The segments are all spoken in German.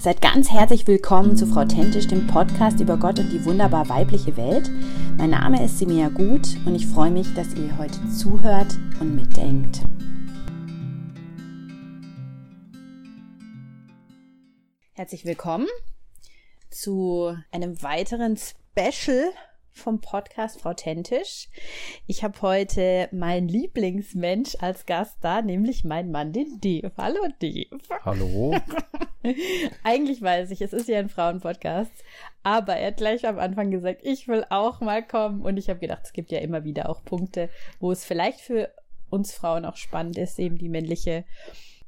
Seid ganz herzlich willkommen zu Frau Tentisch, dem Podcast über Gott und die wunderbar weibliche Welt. Mein Name ist Simea Gut und ich freue mich, dass ihr heute zuhört und mitdenkt. Herzlich willkommen zu einem weiteren Special vom Podcast Frau Tentisch. Ich habe heute meinen Lieblingsmensch als Gast da, nämlich meinen Mann, den Dave. Hallo Dave. Hallo. Eigentlich weiß ich, es ist ja ein Frauenpodcast, aber er hat gleich am Anfang gesagt, ich will auch mal kommen. Und ich habe gedacht, es gibt ja immer wieder auch Punkte, wo es vielleicht für uns Frauen auch spannend ist, eben die männliche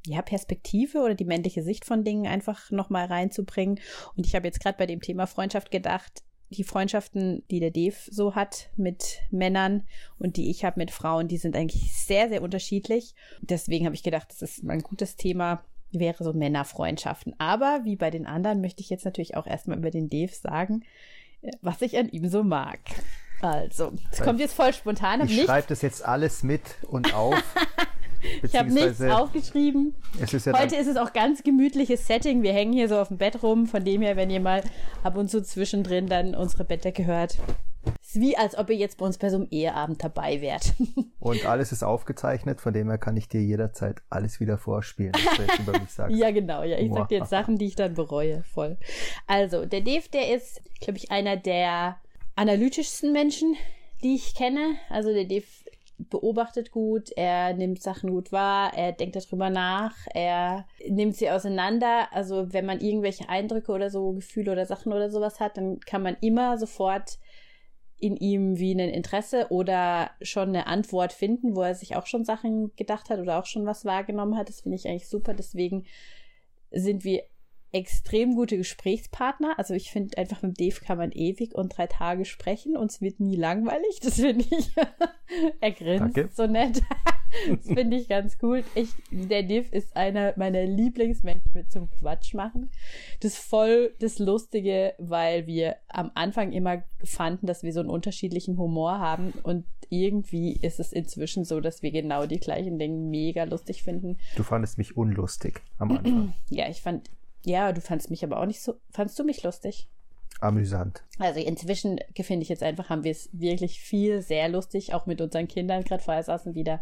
ja, Perspektive oder die männliche Sicht von Dingen einfach nochmal reinzubringen. Und ich habe jetzt gerade bei dem Thema Freundschaft gedacht, die Freundschaften, die der Dave so hat mit Männern und die ich habe mit Frauen, die sind eigentlich sehr, sehr unterschiedlich. Deswegen habe ich gedacht, das ist ein gutes Thema, wäre so Männerfreundschaften. Aber wie bei den anderen möchte ich jetzt natürlich auch erstmal über den Dave sagen, äh, was ich an ihm so mag. Also, es kommt jetzt voll spontan. Ich schreibe das jetzt alles mit und auf. ich habe nichts aufgeschrieben. Ist ja Heute ist es auch ganz gemütliches Setting. Wir hängen hier so auf dem Bett rum. Von dem her, wenn ihr mal ab und zu zwischendrin dann unsere Bettdecke hört, ist wie als ob ihr jetzt bei uns bei so einem Eheabend dabei wärt. Und alles ist aufgezeichnet, von dem her kann ich dir jederzeit alles wieder vorspielen, was du jetzt über mich sagst. ja, genau. Ja, ich wow. sag dir jetzt Sachen, die ich dann bereue. Voll. Also, der Dave, der ist, glaube ich, einer der analytischsten Menschen, die ich kenne. Also der Dave beobachtet gut, er nimmt Sachen gut wahr, er denkt darüber nach, er nimmt sie auseinander. Also wenn man irgendwelche Eindrücke oder so, Gefühle oder Sachen oder sowas hat, dann kann man immer sofort in ihm wie ein Interesse oder schon eine Antwort finden, wo er sich auch schon Sachen gedacht hat oder auch schon was wahrgenommen hat. Das finde ich eigentlich super. Deswegen sind wir extrem gute Gesprächspartner. Also ich finde einfach mit Dave kann man ewig und drei Tage sprechen und es wird nie langweilig. Das finde ich. er grinst Danke. so nett. das finde ich ganz cool. Ich, der Dave ist einer meiner Lieblingsmenschen mit zum Quatsch machen. Das ist voll das Lustige, weil wir am Anfang immer fanden, dass wir so einen unterschiedlichen Humor haben und irgendwie ist es inzwischen so, dass wir genau die gleichen Dinge mega lustig finden. Du fandest mich unlustig am Anfang. ja, ich fand ja, du fandst mich aber auch nicht so. Fandst du mich lustig? Amüsant. Also inzwischen finde ich jetzt einfach, haben wir es wirklich viel, sehr lustig, auch mit unseren Kindern. Gerade vorher saßen wieder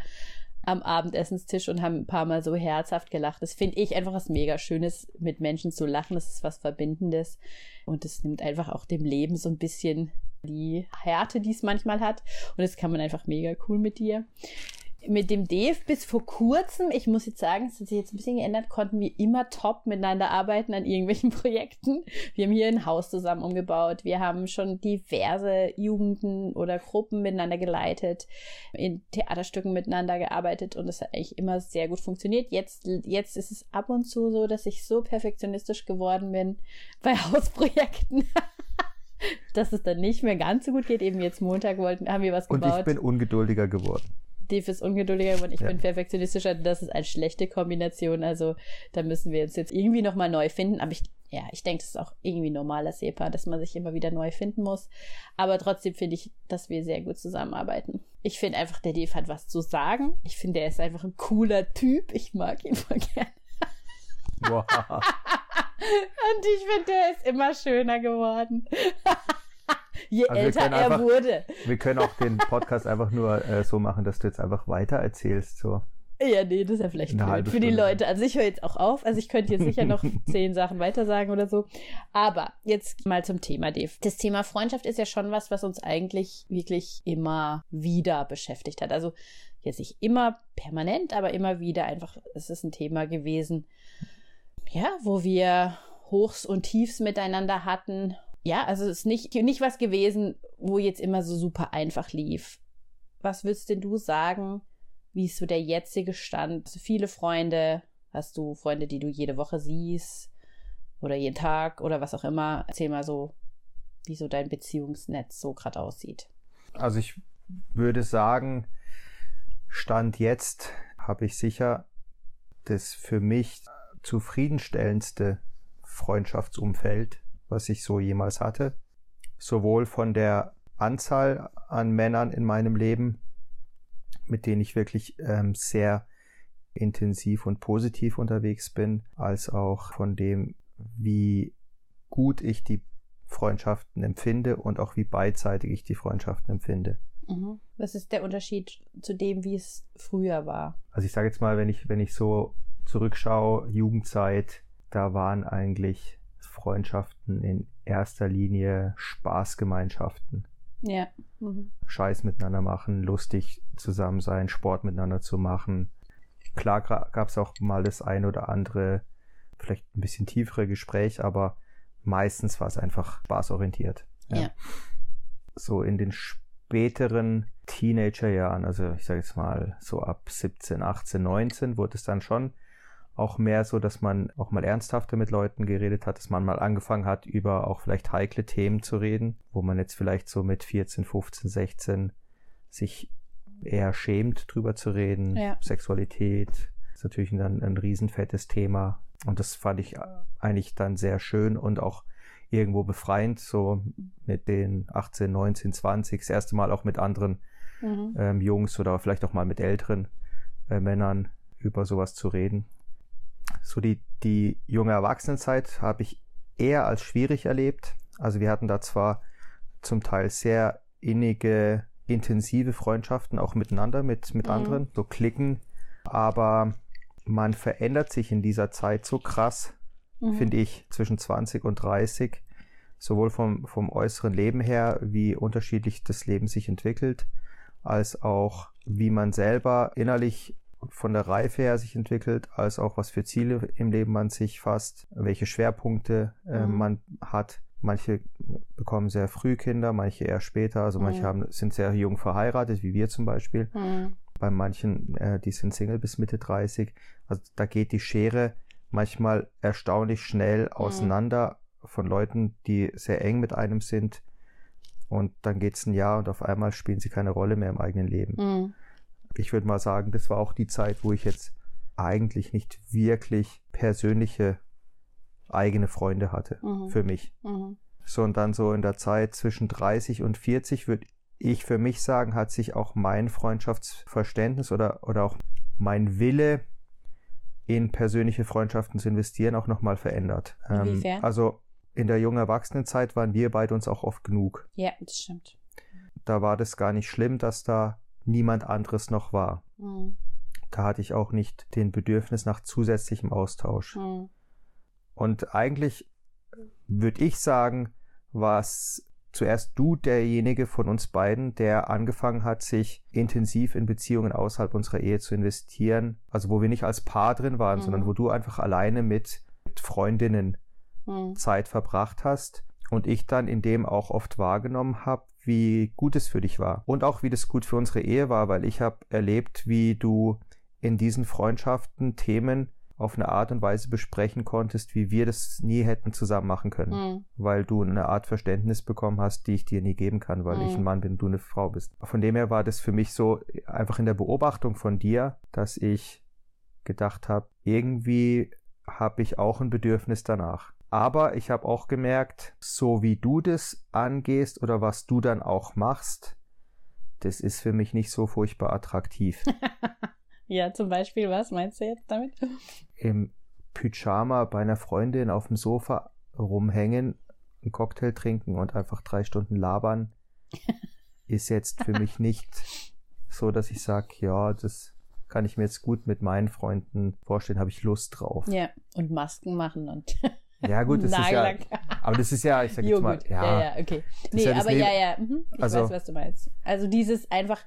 am Abendessenstisch und haben ein paar Mal so herzhaft gelacht. Das finde ich einfach was mega Schönes, mit Menschen zu lachen. Das ist was Verbindendes. Und es nimmt einfach auch dem Leben so ein bisschen die Härte, die es manchmal hat. Und das kann man einfach mega cool mit dir mit dem Dave bis vor kurzem, ich muss jetzt sagen, es hat sich jetzt ein bisschen geändert, konnten wir immer top miteinander arbeiten an irgendwelchen Projekten. Wir haben hier ein Haus zusammen umgebaut. Wir haben schon diverse Jugenden oder Gruppen miteinander geleitet, in Theaterstücken miteinander gearbeitet und es hat eigentlich immer sehr gut funktioniert. Jetzt, jetzt ist es ab und zu so, dass ich so perfektionistisch geworden bin bei Hausprojekten. dass es dann nicht mehr ganz so gut geht. Eben jetzt Montag wollten, haben wir was gebaut. Und ich bin ungeduldiger geworden. Dave ist ungeduldiger und ich ja. bin perfektionistischer. Das ist eine schlechte Kombination. Also da müssen wir uns jetzt irgendwie nochmal neu finden. Aber ich, ja, ich denke, das ist auch irgendwie normal als Ehepaar, dass man sich immer wieder neu finden muss. Aber trotzdem finde ich, dass wir sehr gut zusammenarbeiten. Ich finde einfach, der Dave hat was zu sagen. Ich finde, er ist einfach ein cooler Typ. Ich mag ihn voll gerne. Wow. und ich finde, der ist immer schöner geworden. je also älter er einfach, wurde. Wir können auch den Podcast einfach nur äh, so machen, dass du jetzt einfach weiter erzählst. So. Ja, nee, das ist ja vielleicht blöd für die Leute. Also ich höre jetzt auch auf. Also ich könnte jetzt sicher noch zehn Sachen weiter sagen oder so. Aber jetzt mal zum Thema, Dave. Das Thema Freundschaft ist ja schon was, was uns eigentlich wirklich immer wieder beschäftigt hat. Also jetzt nicht immer permanent, aber immer wieder einfach, es ist ein Thema gewesen, ja, wo wir Hochs und Tiefs miteinander hatten ja, also es ist nicht, nicht was gewesen, wo jetzt immer so super einfach lief. Was würdest denn du sagen, wie ist so der jetzige Stand? Also viele Freunde, hast du Freunde, die du jede Woche siehst oder jeden Tag oder was auch immer? Erzähl mal so, wie so dein Beziehungsnetz so gerade aussieht. Also ich würde sagen, Stand jetzt habe ich sicher das für mich zufriedenstellendste Freundschaftsumfeld was ich so jemals hatte. Sowohl von der Anzahl an Männern in meinem Leben, mit denen ich wirklich ähm, sehr intensiv und positiv unterwegs bin, als auch von dem, wie gut ich die Freundschaften empfinde und auch wie beidseitig ich die Freundschaften empfinde. Mhm. Was ist der Unterschied zu dem, wie es früher war? Also ich sage jetzt mal, wenn ich, wenn ich so zurückschaue, Jugendzeit, da waren eigentlich Freundschaften in erster Linie Spaßgemeinschaften. Ja. Mhm. Scheiß miteinander machen, lustig zusammen sein, Sport miteinander zu machen. Klar gab es auch mal das ein oder andere, vielleicht ein bisschen tiefere Gespräch, aber meistens war es einfach spaßorientiert. Ja. ja. So in den späteren Teenagerjahren, also ich sage jetzt mal so ab 17, 18, 19, wurde es dann schon auch mehr so, dass man auch mal ernsthafter mit Leuten geredet hat, dass man mal angefangen hat, über auch vielleicht heikle Themen zu reden, wo man jetzt vielleicht so mit 14, 15, 16 sich eher schämt, drüber zu reden. Ja. Sexualität ist natürlich dann ein riesenfettes Thema. Und das fand ich eigentlich dann sehr schön und auch irgendwo befreiend, so mit den 18, 19, 20, das erste Mal auch mit anderen mhm. ähm, Jungs oder vielleicht auch mal mit älteren äh, Männern über sowas zu reden. So die, die junge Erwachsenenzeit habe ich eher als schwierig erlebt. Also wir hatten da zwar zum Teil sehr innige, intensive Freundschaften auch miteinander, mit, mit mhm. anderen, so Klicken, aber man verändert sich in dieser Zeit so krass, mhm. finde ich, zwischen 20 und 30, sowohl vom, vom äußeren Leben her, wie unterschiedlich das Leben sich entwickelt, als auch wie man selber innerlich von der Reife her sich entwickelt, als auch was für Ziele im Leben man sich fasst, welche Schwerpunkte äh, mhm. man hat. Manche bekommen sehr früh Kinder, manche eher später. Also manche mhm. haben, sind sehr jung verheiratet, wie wir zum Beispiel. Mhm. Bei manchen, äh, die sind Single bis Mitte 30. Also da geht die Schere manchmal erstaunlich schnell mhm. auseinander von Leuten, die sehr eng mit einem sind. Und dann geht es ein Jahr und auf einmal spielen sie keine Rolle mehr im eigenen Leben. Ich würde mal sagen, das war auch die Zeit, wo ich jetzt eigentlich nicht wirklich persönliche eigene Freunde hatte mhm. für mich. Mhm. So und dann so in der Zeit zwischen 30 und 40 würde ich für mich sagen, hat sich auch mein Freundschaftsverständnis oder, oder auch mein Wille in persönliche Freundschaften zu investieren auch nochmal verändert. Ähm, also in der jungen Erwachsenenzeit waren wir beide uns auch oft genug. Ja, das stimmt. Da war das gar nicht schlimm, dass da niemand anderes noch war. Mhm. Da hatte ich auch nicht den Bedürfnis nach zusätzlichem Austausch. Mhm. Und eigentlich würde ich sagen, war es zuerst du derjenige von uns beiden, der angefangen hat, sich intensiv in Beziehungen außerhalb unserer Ehe zu investieren. Also wo wir nicht als Paar drin waren, mhm. sondern wo du einfach alleine mit, mit Freundinnen mhm. Zeit verbracht hast und ich dann in dem auch oft wahrgenommen habe, wie gut es für dich war und auch wie das gut für unsere Ehe war, weil ich habe erlebt, wie du in diesen Freundschaften Themen auf eine Art und Weise besprechen konntest, wie wir das nie hätten zusammen machen können, mhm. weil du eine Art Verständnis bekommen hast, die ich dir nie geben kann, weil mhm. ich ein Mann bin, du eine Frau bist. Von dem her war das für mich so einfach in der Beobachtung von dir, dass ich gedacht habe, irgendwie habe ich auch ein Bedürfnis danach. Aber ich habe auch gemerkt, so wie du das angehst oder was du dann auch machst, das ist für mich nicht so furchtbar attraktiv. ja, zum Beispiel, was meinst du jetzt damit? Im Pyjama bei einer Freundin auf dem Sofa rumhängen, einen Cocktail trinken und einfach drei Stunden labern, ist jetzt für mich nicht so, dass ich sage, ja, das kann ich mir jetzt gut mit meinen Freunden vorstellen, habe ich Lust drauf. Ja, und Masken machen und Ja, gut, das ist ja. Aber das ist ja, ich sag jetzt mal, ja. Ja, ja, okay. Nee, ja aber ja, ja, mhm. ich also, weiß, was du meinst. Also dieses einfach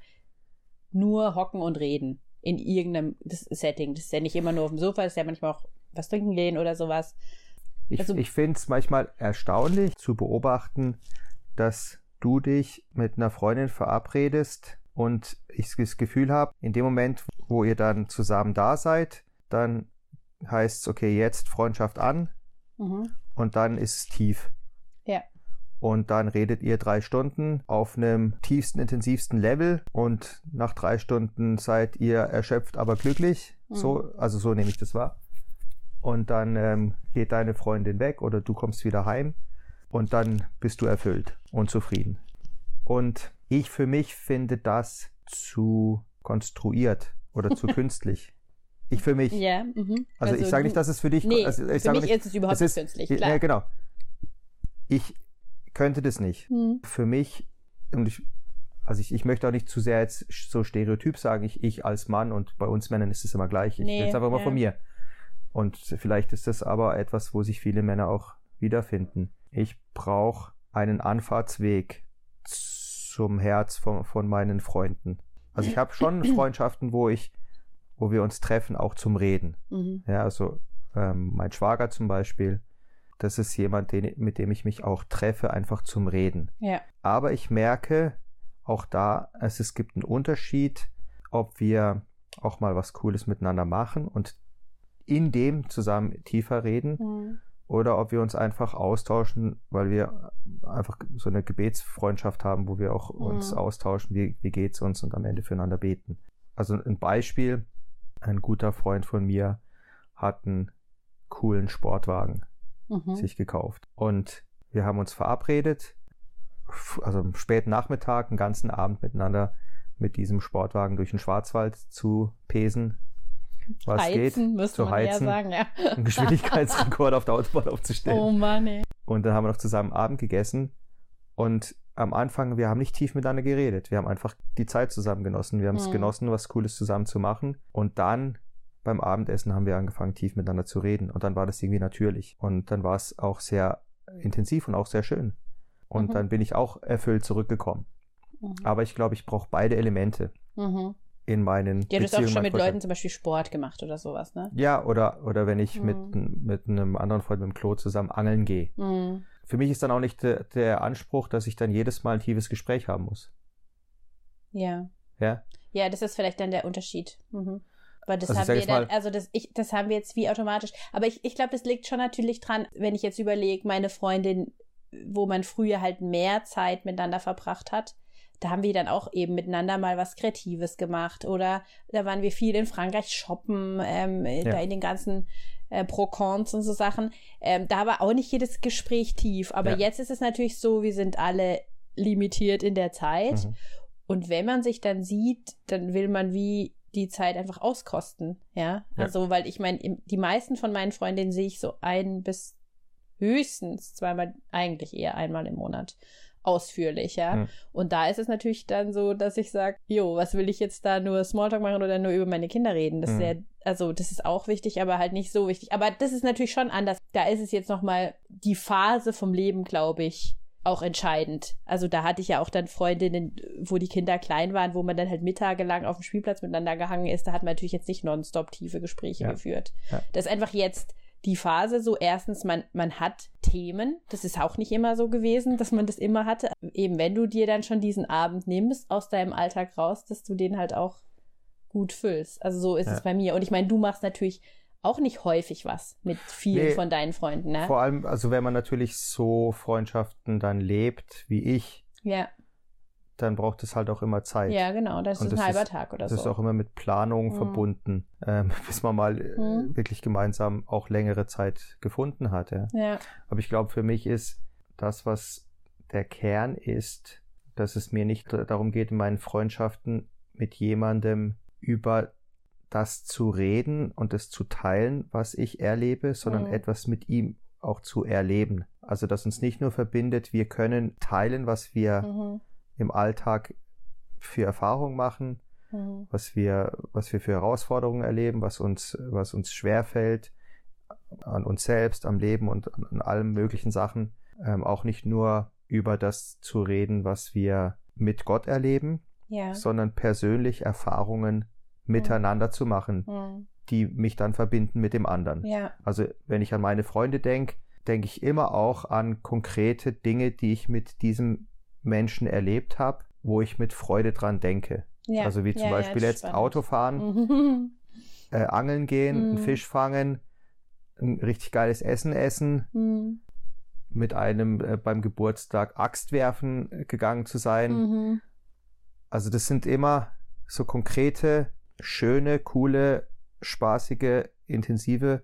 nur hocken und reden in irgendeinem Setting. Das ist ja nicht immer nur auf dem Sofa, das ist ja manchmal auch was trinken gehen oder sowas. Ich, also, ich finde es manchmal erstaunlich zu beobachten, dass du dich mit einer Freundin verabredest und ich das Gefühl habe, in dem Moment, wo ihr dann zusammen da seid, dann heißt es, okay, jetzt Freundschaft an, Mhm. Und dann ist es tief. Ja. Und dann redet ihr drei Stunden auf einem tiefsten, intensivsten Level und nach drei Stunden seid ihr erschöpft, aber glücklich. Mhm. So, also so nehme ich das wahr. Und dann ähm, geht deine Freundin weg oder du kommst wieder heim und dann bist du erfüllt und zufrieden. Und ich für mich finde das zu konstruiert oder zu künstlich. Ich für mich. Ja, mhm. Also, ich sage nicht, dass es für dich... Nee, also ich für sage mich nicht, ist es überhaupt nicht künstlich, klar. Ja, genau. Ich könnte das nicht. Hm. Für mich, und ich, also ich, ich möchte auch nicht zu sehr jetzt so stereotyp sagen, ich, ich als Mann und bei uns Männern ist es immer gleich. Ich Nee, rede einfach mal ja. von mir. Und vielleicht ist das aber etwas, wo sich viele Männer auch wiederfinden. Ich brauche einen Anfahrtsweg zum Herz von, von meinen Freunden. Also ich habe schon Freundschaften, wo ich, wo wir uns treffen, auch zum Reden. Mhm. Ja, also ähm, mein Schwager zum Beispiel, das ist jemand, den, mit dem ich mich auch treffe, einfach zum Reden. Ja. Aber ich merke auch da, es, es gibt einen Unterschied, ob wir auch mal was Cooles miteinander machen und in dem zusammen tiefer reden Mhm. oder ob wir uns einfach austauschen, weil wir einfach so eine Gebetsfreundschaft haben, wo wir auch uns Mhm. austauschen, wie, wie geht's uns und am Ende füreinander beten. Also ein Beispiel, ein guter Freund von mir hat einen coolen Sportwagen Mhm. sich gekauft. Und wir haben uns verabredet, also am späten Nachmittag, einen ganzen Abend miteinander mit diesem Sportwagen durch den Schwarzwald zu pesen. Was heizen, geht? müsste zu man heizen, sagen, ja. einen Geschwindigkeitsrekord auf der Autobahn aufzustellen. Oh Mann, ey. Und dann haben wir noch zusammen Abend gegessen. Und am Anfang, wir haben nicht tief miteinander geredet. Wir haben einfach die Zeit zusammen genossen. Wir haben es Mhm. genossen, was Cooles zusammen zu machen. Und dann beim Abendessen haben wir angefangen, tief miteinander zu reden. Und dann war das irgendwie natürlich. Und dann war es auch sehr intensiv und auch sehr schön. Und Mhm. dann bin ich auch erfüllt zurückgekommen. Mhm. Aber ich glaube, ich brauche beide Elemente Mhm. in meinen Ja, du hast auch schon mit. Leuten zum Beispiel Sport gemacht oder sowas, ne? Ja, oder, oder wenn ich mit, Mhm. mit einem anderen Freund, mit dem Klo zusammen angeln gehe. Für mich ist dann auch nicht der, der Anspruch, dass ich dann jedes Mal ein tiefes Gespräch haben muss. Ja. Ja, Ja, das ist vielleicht dann der Unterschied. Mhm. Weil das Also haben wir jetzt dann, also das, ich, das haben wir jetzt wie automatisch. Aber ich, ich glaube, das liegt schon natürlich dran, wenn ich jetzt überlege, meine Freundin, wo man früher halt mehr Zeit miteinander verbracht hat, da haben wir dann auch eben miteinander mal was Kreatives gemacht. Oder da waren wir viel in Frankreich shoppen, ähm, da in den ganzen äh, Procons und so Sachen. Ähm, da war auch nicht jedes Gespräch tief. Aber Ja. jetzt ist es natürlich so, wir sind alle limitiert in der Zeit. Mhm. Und wenn man sich dann sieht, dann will man wie die Zeit einfach auskosten, ja. Ja. Also, weil ich meine, die meisten von meinen Freundinnen sehe ich so ein bis höchstens zweimal, eigentlich eher einmal im Monat ausführlich, ja. Hm. Und da ist es natürlich dann so, dass ich sage, jo, was will ich jetzt da nur Smalltalk machen oder nur über meine Kinder reden? Das ist Hm. ja, also das ist auch wichtig, aber halt nicht so wichtig. Aber das ist natürlich schon anders. Da ist es jetzt nochmal die Phase vom Leben, glaube ich, auch entscheidend. Also da hatte ich ja auch dann Freundinnen, wo die Kinder klein waren, wo man dann halt mittagelang auf dem Spielplatz miteinander gehangen ist. Da hat man natürlich jetzt nicht nonstop tiefe Gespräche Ja. geführt. Ja. Das ist einfach jetzt die Phase so, erstens, man, man hat Themen. Das ist auch nicht immer so gewesen, dass man das immer hatte. Eben, wenn du dir dann schon diesen Abend nimmst aus deinem Alltag raus, dass du den halt auch gut füllst. Also so ist Ja. es bei mir. Und ich meine, du machst natürlich auch nicht häufig was mit vielen Nee, von deinen Freunden, ne? Vor allem, also wenn man natürlich so Freundschaften dann lebt wie ich, Ja, dann braucht es halt auch immer Zeit. ja, genau. Das Und ist ein das halber ist- Tag oder Das so. ist auch immer mit Planung Mhm. verbunden, ähm, bis man mal Mhm. wirklich gemeinsam auch längere Zeit gefunden hat. Ja. ja, Aber ich glaube, für mich ist das, was der Kern ist, dass es mir nicht darum geht, in meinen Freundschaften mit jemandem über das zu reden und es zu teilen, was ich erlebe, sondern Mhm. etwas mit ihm auch zu erleben. Also, dass uns nicht nur verbindet, wir können teilen, was wir mhm. Im Alltag für Erfahrungen machen, Mhm. was wir, was wir für Herausforderungen erleben, was uns, was uns schwerfällt an uns selbst, am Leben und an, an allen möglichen Sachen. Ähm, auch nicht nur über das zu reden, was wir mit Gott erleben, ja. sondern persönlich Erfahrungen miteinander zu machen, Mhm. die mich dann verbinden mit dem anderen. Ja, Also wenn ich an meine Freunde denke, denke ich immer auch an konkrete Dinge, die ich mit diesem Menschen erlebt habe, wo ich mit Freude dran denke. ja. Also wie zum ja, ja, Beispiel ist jetzt spannend. Autofahren, Mhm. äh, angeln gehen, einen Mhm. Fisch fangen, ein richtig geiles Essen essen, Mhm. mit einem äh, beim Geburtstag Axt werfen äh, gegangen zu sein. Mhm. Also das sind immer so konkrete, schöne, coole, spaßige, intensive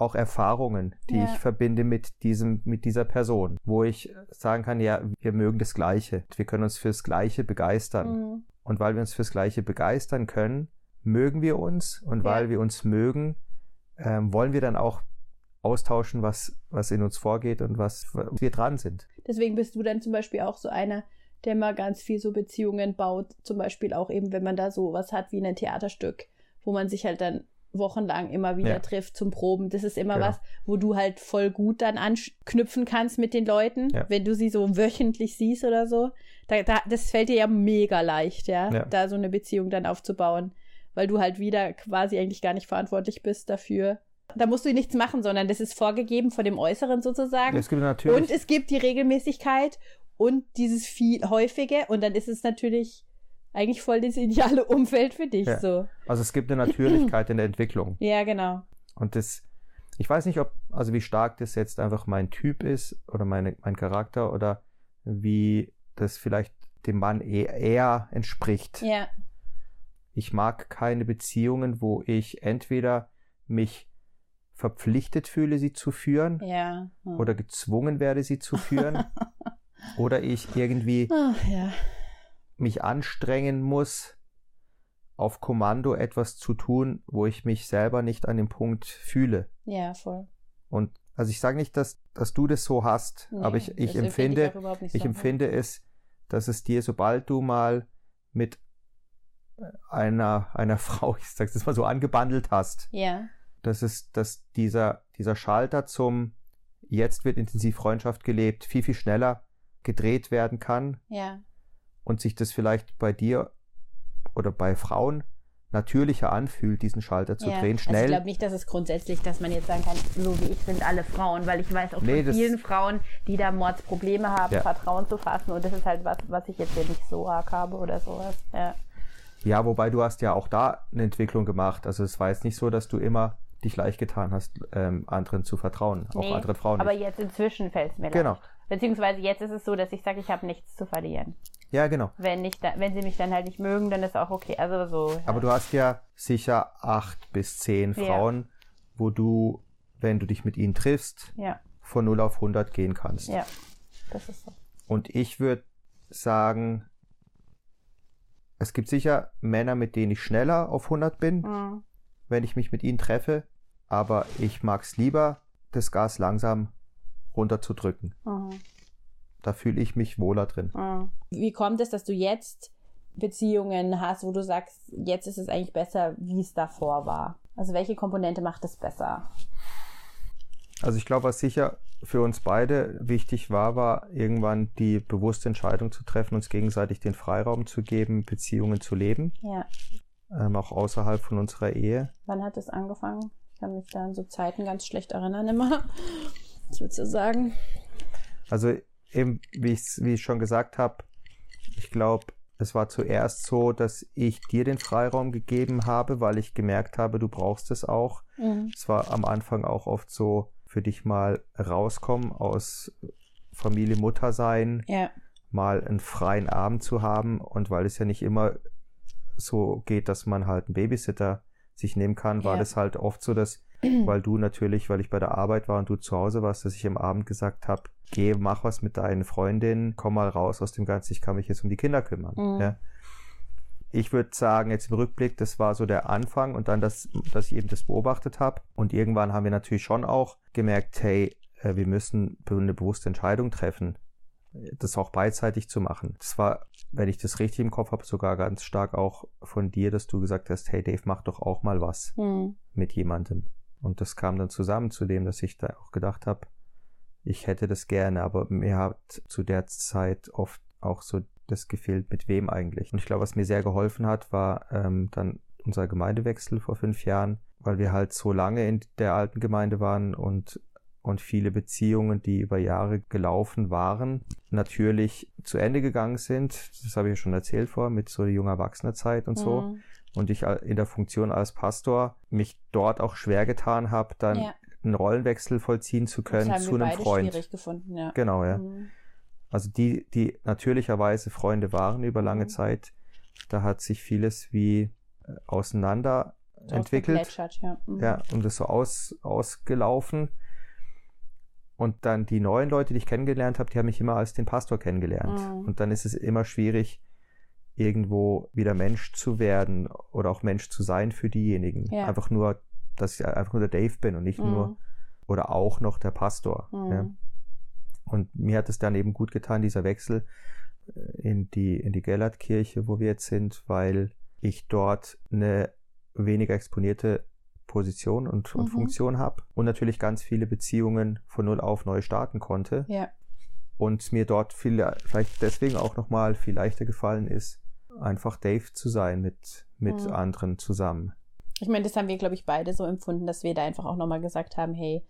auch Erfahrungen, die Ja. ich verbinde mit diesem, mit dieser Person, wo ich sagen kann, ja, wir mögen das Gleiche. Wir können uns fürs Gleiche begeistern. Mhm. Und weil wir uns fürs Gleiche begeistern können, mögen wir uns und Ja. weil wir uns mögen, ähm, wollen wir dann auch austauschen, was, was in uns vorgeht und was wir dran sind. Deswegen bist du dann zum Beispiel auch so einer, der mal ganz viel so Beziehungen baut. Zum Beispiel auch eben, wenn man da so was hat wie ein Theaterstück, wo man sich halt dann wochenlang immer wieder Ja. trifft zum Proben. Das ist immer Genau. was, wo du halt voll gut dann anknüpfen kannst mit den Leuten, Ja. wenn du sie so wöchentlich siehst oder so. Da, da, das fällt dir ja mega leicht, ja, Ja. da so eine Beziehung dann aufzubauen, weil du halt wieder quasi eigentlich gar nicht verantwortlich bist dafür. Da musst du nichts machen, sondern das ist vorgegeben von dem Äußeren sozusagen. Es gibt natürlich, Und es gibt die Regelmäßigkeit und dieses viel häufige und dann ist es natürlich eigentlich voll das ideale Umfeld für dich Ja. so. also es gibt eine Natürlichkeit in der Entwicklung. Ja, genau. Und das, ich weiß nicht, ob, also wie stark das jetzt einfach mein Typ ist oder meine, mein Charakter oder wie das vielleicht dem Mann eher, eher entspricht. Ja. Ich mag keine Beziehungen, wo ich entweder mich verpflichtet fühle, sie zu führen Ja. Hm. oder gezwungen werde, sie zu führen oder ich irgendwie Ach, ja. Mich anstrengen muss, auf Kommando etwas zu tun, wo ich mich selber nicht an dem Punkt fühle. Ja, voll. Und also ich sage nicht, dass, dass du das so hast, Nee, aber ich, ich das empfinde nicht ich so. empfinde es, dass es dir, sobald du mal mit einer, einer Frau, ich sag's jetzt mal so, angebandelt hast, Ja. dass es, dass dieser, dieser Schalter zum jetzt wird intensiv Freundschaft gelebt, viel, viel schneller gedreht werden kann Ja. Und sich das vielleicht bei dir oder bei Frauen natürlicher anfühlt, diesen Schalter zu ja. drehen, Also ich schnell. glaube nicht, dass es grundsätzlich, dass man jetzt sagen kann, so wie ich sind alle Frauen, weil ich weiß auch Nee, von vielen Frauen, die da Mordsprobleme haben, Ja. Vertrauen zu fassen und das ist halt was, was ich jetzt ja nicht so arg habe oder sowas. Ja. Ja, wobei du hast ja auch da eine Entwicklung gemacht. Also es war jetzt nicht so, dass du immer dich leicht getan hast, ähm, anderen zu vertrauen, auch Nee, anderen Frauen. Aber nicht. jetzt inzwischen fällt es mir Genau. leicht. Beziehungsweise jetzt ist es so, dass ich sage, ich habe nichts zu verlieren. Ja, genau. Wenn, nicht, da- wenn sie mich dann halt nicht mögen, dann ist auch okay. Also so. ja. Aber du hast ja sicher acht bis zehn Ja. Frauen, wo du, wenn du dich mit ihnen triffst, Ja, von 0 auf 100 gehen kannst. ja. Das ist so. Und ich würde sagen, es gibt sicher Männer, mit denen ich schneller auf 100 bin, Mhm. wenn ich mich mit ihnen treffe, aber ich mag es lieber, das Gas langsam runterzudrücken. Mhm. Da fühle ich mich wohler drin. Mhm. Wie kommt es, dass du jetzt Beziehungen hast, wo du sagst, jetzt ist es eigentlich besser, wie es davor war? Also welche Komponente macht es besser? Also ich glaube, was sicher für uns beide wichtig war, war irgendwann die bewusste Entscheidung zu treffen, uns gegenseitig den Freiraum zu geben, Beziehungen zu leben, Ja. ähm, auch außerhalb von unserer Ehe. Wann hat es angefangen? Ich kann mich da an so Zeiten ganz schlecht erinnern immer. Was würdest du sagen? Also eben, wie, wie ich schon gesagt habe, ich glaube, es war zuerst so, dass ich dir den Freiraum gegeben habe, weil ich gemerkt habe, du brauchst es auch. Mhm. Es war am Anfang auch oft so, für dich mal rauskommen aus Familie, Mutter sein, Ja. mal einen freien Abend zu haben und weil es ja nicht immer so geht, dass man halt einen Babysitter sich nehmen kann, war Ja. das halt oft so, dass, weil du natürlich, weil ich bei der Arbeit war und du zu Hause warst, dass ich am Abend gesagt habe, geh, mach was mit deinen Freundinnen, komm mal raus aus dem Ganzen, ich kann mich jetzt um die Kinder kümmern. Mhm. Ja. Ich würde sagen, jetzt im Rückblick, das war so der Anfang und dann, das, dass ich eben das beobachtet habe. Und irgendwann haben wir natürlich schon auch gemerkt, hey, äh, wir müssen eine bewusste Entscheidung treffen, das auch beidseitig zu machen. Das war, wenn ich das richtig im Kopf habe, sogar ganz stark auch von dir, dass du gesagt hast, hey Dave, mach doch auch mal was Mhm. mit jemandem. Und das kam dann zusammen zu dem, dass ich da auch gedacht habe, ich hätte das gerne, aber mir hat zu der Zeit oft auch so das gefehlt, mit wem eigentlich. Und ich glaube, was mir sehr geholfen hat, war ähm, dann unser Gemeindewechsel vor fünf Jahren, weil wir halt so lange in der alten Gemeinde waren und und viele Beziehungen, die über Jahre gelaufen waren, natürlich zu Ende gegangen sind. Das habe ich ja schon erzählt vor, mit so junger Erwachsener-Zeit und so Mhm. Und ich in der Funktion als Pastor mich dort auch schwer getan habe, dann Ja. einen Rollenwechsel vollziehen zu Das können haben zu wir einem beide Freund. schwierig gefunden, ja. Genau, ja. Mhm. Also die, die natürlicherweise Freunde waren über lange Mhm. Zeit, da hat sich vieles wie äh, auseinander entwickelt. Ausgeplätschert, Ja. Mhm. Ja, und das so aus, ausgelaufen. Und dann die neuen Leute, die ich kennengelernt habe, die haben mich immer als den Pastor kennengelernt. Mhm. Und dann ist es immer schwierig, irgendwo wieder Mensch zu werden oder auch Mensch zu sein für diejenigen. Ja. Einfach nur, dass ich einfach nur der Dave bin und nicht Mhm. nur oder auch noch der Pastor. Mhm. Ja. Und mir hat es dann eben gut getan, dieser Wechsel äh, in die, in die Gellertkirche, wo wir jetzt sind, weil ich dort eine weniger exponierte Position und, und Mhm. Funktion habe und natürlich ganz viele Beziehungen von null auf neu starten konnte Ja. und mir dort viel, vielleicht deswegen auch nochmal viel leichter gefallen ist, einfach Dave zu sein mit, mit Mhm. anderen zusammen. Ich meine, das haben wir, glaube ich, beide so empfunden, dass wir da einfach auch nochmal gesagt haben, hey,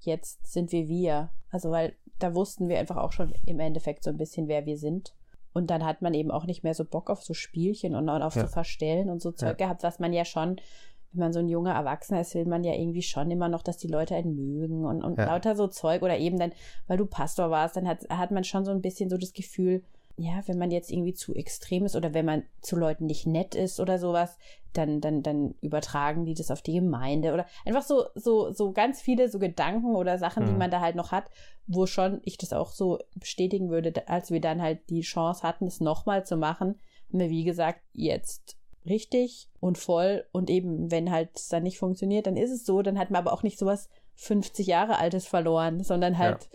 jetzt sind wir wir. Also, weil da wussten wir einfach auch schon im Endeffekt so ein bisschen, wer wir sind. Und dann hat man eben auch nicht mehr so Bock auf so Spielchen und auf Ja. so Verstellen und so Zeug gehabt, was man ja schon, wenn man so ein junger Erwachsener ist, will man ja irgendwie schon immer noch, dass die Leute einen mögen und, und Ja. lauter so Zeug oder eben dann, weil du Pastor warst, dann hat, hat man schon so ein bisschen so das Gefühl, ja, wenn man jetzt irgendwie zu extrem ist oder wenn man zu Leuten nicht nett ist oder sowas, dann, dann, dann übertragen die das auf die Gemeinde oder einfach so, so, so ganz viele so Gedanken oder Sachen, die Mhm. man da halt noch hat, wo schon ich das auch so bestätigen würde, als wir dann halt die Chance hatten, es nochmal zu machen, haben wir, wie gesagt, jetzt richtig und voll und eben, wenn halt es dann nicht funktioniert, dann ist es so, dann hat man aber auch nicht sowas 50 Jahre altes verloren, sondern halt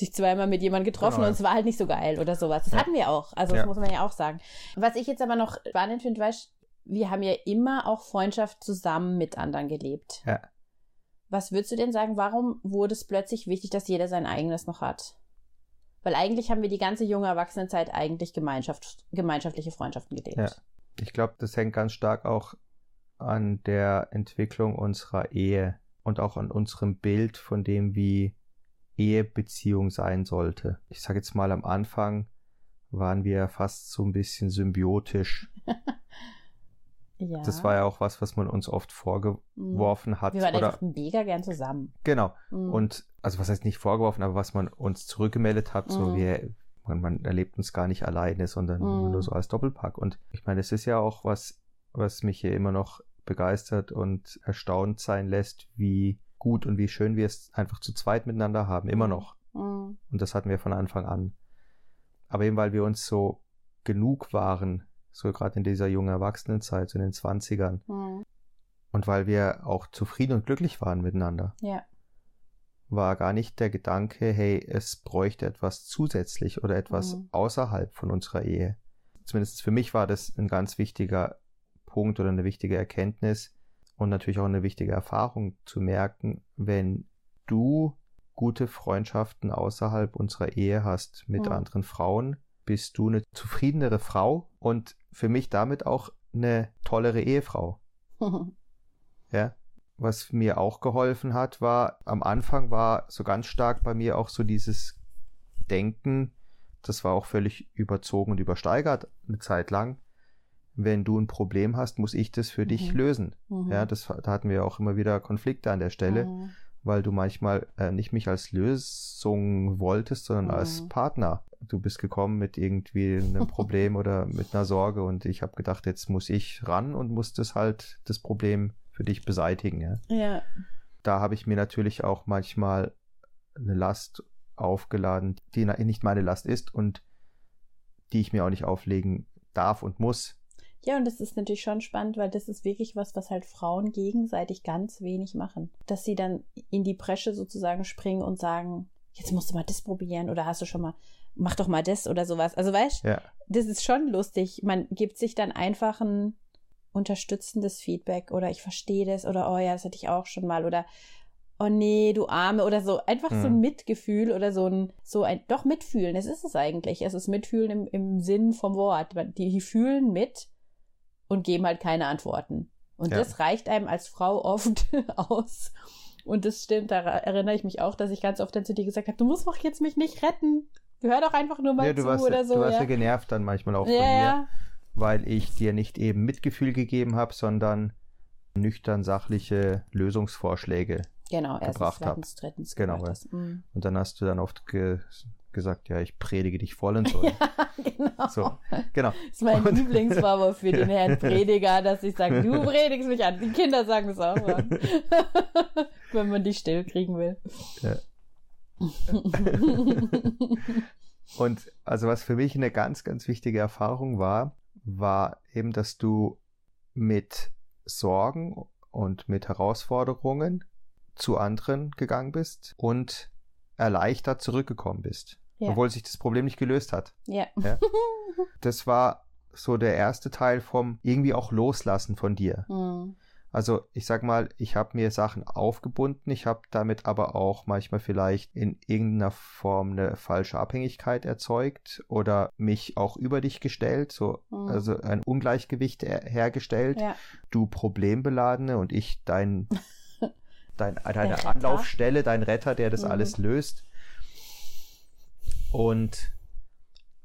sich zweimal mit jemandem getroffen Genau, und es war halt nicht so geil oder sowas. Das Ja. hatten wir auch. Also Ja. das muss man ja auch sagen. Was ich jetzt aber noch spannend finde, weißt wir haben ja immer auch Freundschaft zusammen mit anderen gelebt. Ja. Was würdest du denn sagen, warum wurde es plötzlich wichtig, dass jeder sein eigenes noch hat? Weil eigentlich haben wir die ganze junge Erwachsenenzeit eigentlich Gemeinschaft, gemeinschaftliche Freundschaften gelebt. Ja. Ich glaube, das hängt ganz stark auch an der Entwicklung unserer Ehe und auch an unserem Bild von dem, wie Ehebeziehung sein sollte. Ich sage jetzt mal am Anfang waren wir fast so ein bisschen symbiotisch. Ja. Das war ja auch was, was man uns oft vorgeworfen hat. Mhm. Wir waren oder, einfach mega gern zusammen. genau. Mhm. Und also was heißt nicht vorgeworfen, aber was man uns zurückgemeldet hat, so Mhm. wir, man, man erlebt uns gar nicht alleine, sondern immer Mhm. nur so als Doppelpack. Und ich meine, es ist ja auch was, was mich hier immer noch begeistert und erstaunt sein lässt, wie gut und wie schön wir es einfach zu zweit miteinander haben, immer Mhm. noch. Mhm. Und das hatten wir von Anfang an. Aber eben weil wir uns so genug waren, so gerade in dieser jungen Erwachsenenzeit, so in den Zwanzigern, Mhm. und weil wir auch zufrieden und glücklich waren miteinander, Ja. war gar nicht der Gedanke, hey, es bräuchte etwas zusätzlich oder etwas Mhm. außerhalb von unserer Ehe. Zumindest für mich war das ein ganz wichtiger Punkt oder eine wichtige Erkenntnis und natürlich auch eine wichtige Erfahrung zu merken, wenn du gute Freundschaften außerhalb unserer Ehe hast mit Mhm. anderen Frauen, bist du eine zufriedenere Frau und für mich damit auch eine tollere Ehefrau. Ja. Was mir auch geholfen hat, war, am Anfang war so ganz stark bei mir auch so dieses Denken, das war auch völlig überzogen und übersteigert eine Zeit lang. Wenn du ein Problem hast, muss ich das für dich Mhm. lösen. Mhm. Ja, das, da hatten wir auch immer wieder Konflikte an der Stelle, Mhm. weil du manchmal äh, nicht mich als Lösung wolltest, sondern Mhm. als Partner. Du bist gekommen mit irgendwie einem Problem oder mit einer Sorge und ich habe gedacht, jetzt muss ich ran und muss das halt das Problem für dich beseitigen. Ja? Ja. Da habe ich mir natürlich auch manchmal eine Last aufgeladen, die nicht meine Last ist und die ich mir auch nicht auflegen darf und muss. Ja, und das ist natürlich schon spannend, weil das ist wirklich was, was halt Frauen gegenseitig ganz wenig machen. Dass sie dann in die Bresche sozusagen springen und sagen, jetzt musst du mal das probieren oder hast du schon mal, mach doch mal das oder sowas. Also weißt, Ja, das ist schon lustig. Man gibt sich dann einfach ein unterstützendes Feedback oder ich verstehe das oder oh ja, das hatte ich auch schon mal oder oh nee, du Arme oder so. Einfach so ein Mhm. Mitgefühl oder so ein, so ein, doch Mitfühlen. Es ist es eigentlich. Es ist Mitfühlen im, im Sinn vom Wort. Die, die fühlen mit und geben halt keine Antworten. Und Ja. das reicht einem als Frau oft aus. Und das stimmt, da erinnere ich mich auch, dass ich ganz oft dann zu dir gesagt habe, du musst doch jetzt mich nicht retten. Hör doch einfach nur mal ja zu warst, oder so. du warst ja. ja. genervt dann manchmal auch von mir, weil ich dir nicht eben Mitgefühl gegeben habe, sondern nüchtern sachliche Lösungsvorschläge. Genau, erstens, gebracht hab. zweitens, drittens. Genau, ja. Mm. Und dann hast du dann oft ge gesagt, ja, ich predige dich voll und so. Ja, genau. So, genau. Das ist mein Und- Lieblingsvorwurf für den Herrn Prediger, dass ich sage, du predigst mich an. Die Kinder sagen das auch mal. Wenn man die still kriegen will. Ja. Und also was für mich eine ganz, ganz wichtige Erfahrung war, war eben, dass du mit Sorgen und mit Herausforderungen zu anderen gegangen bist und erleichtert zurückgekommen bist, Ja. obwohl sich das Problem nicht gelöst hat. Ja. Ja. Das war so der erste Teil vom irgendwie auch Loslassen von dir. Hm. Also ich sag mal, ich habe mir Sachen aufgebunden, ich habe damit aber auch manchmal vielleicht in irgendeiner Form eine falsche Abhängigkeit erzeugt oder mich auch über dich gestellt, so Mhm. also ein Ungleichgewicht her hergestellt. Ja. Du Problembeladene und ich dein, dein deine Retter. Anlaufstelle, dein Retter, der das Mhm. alles löst. Und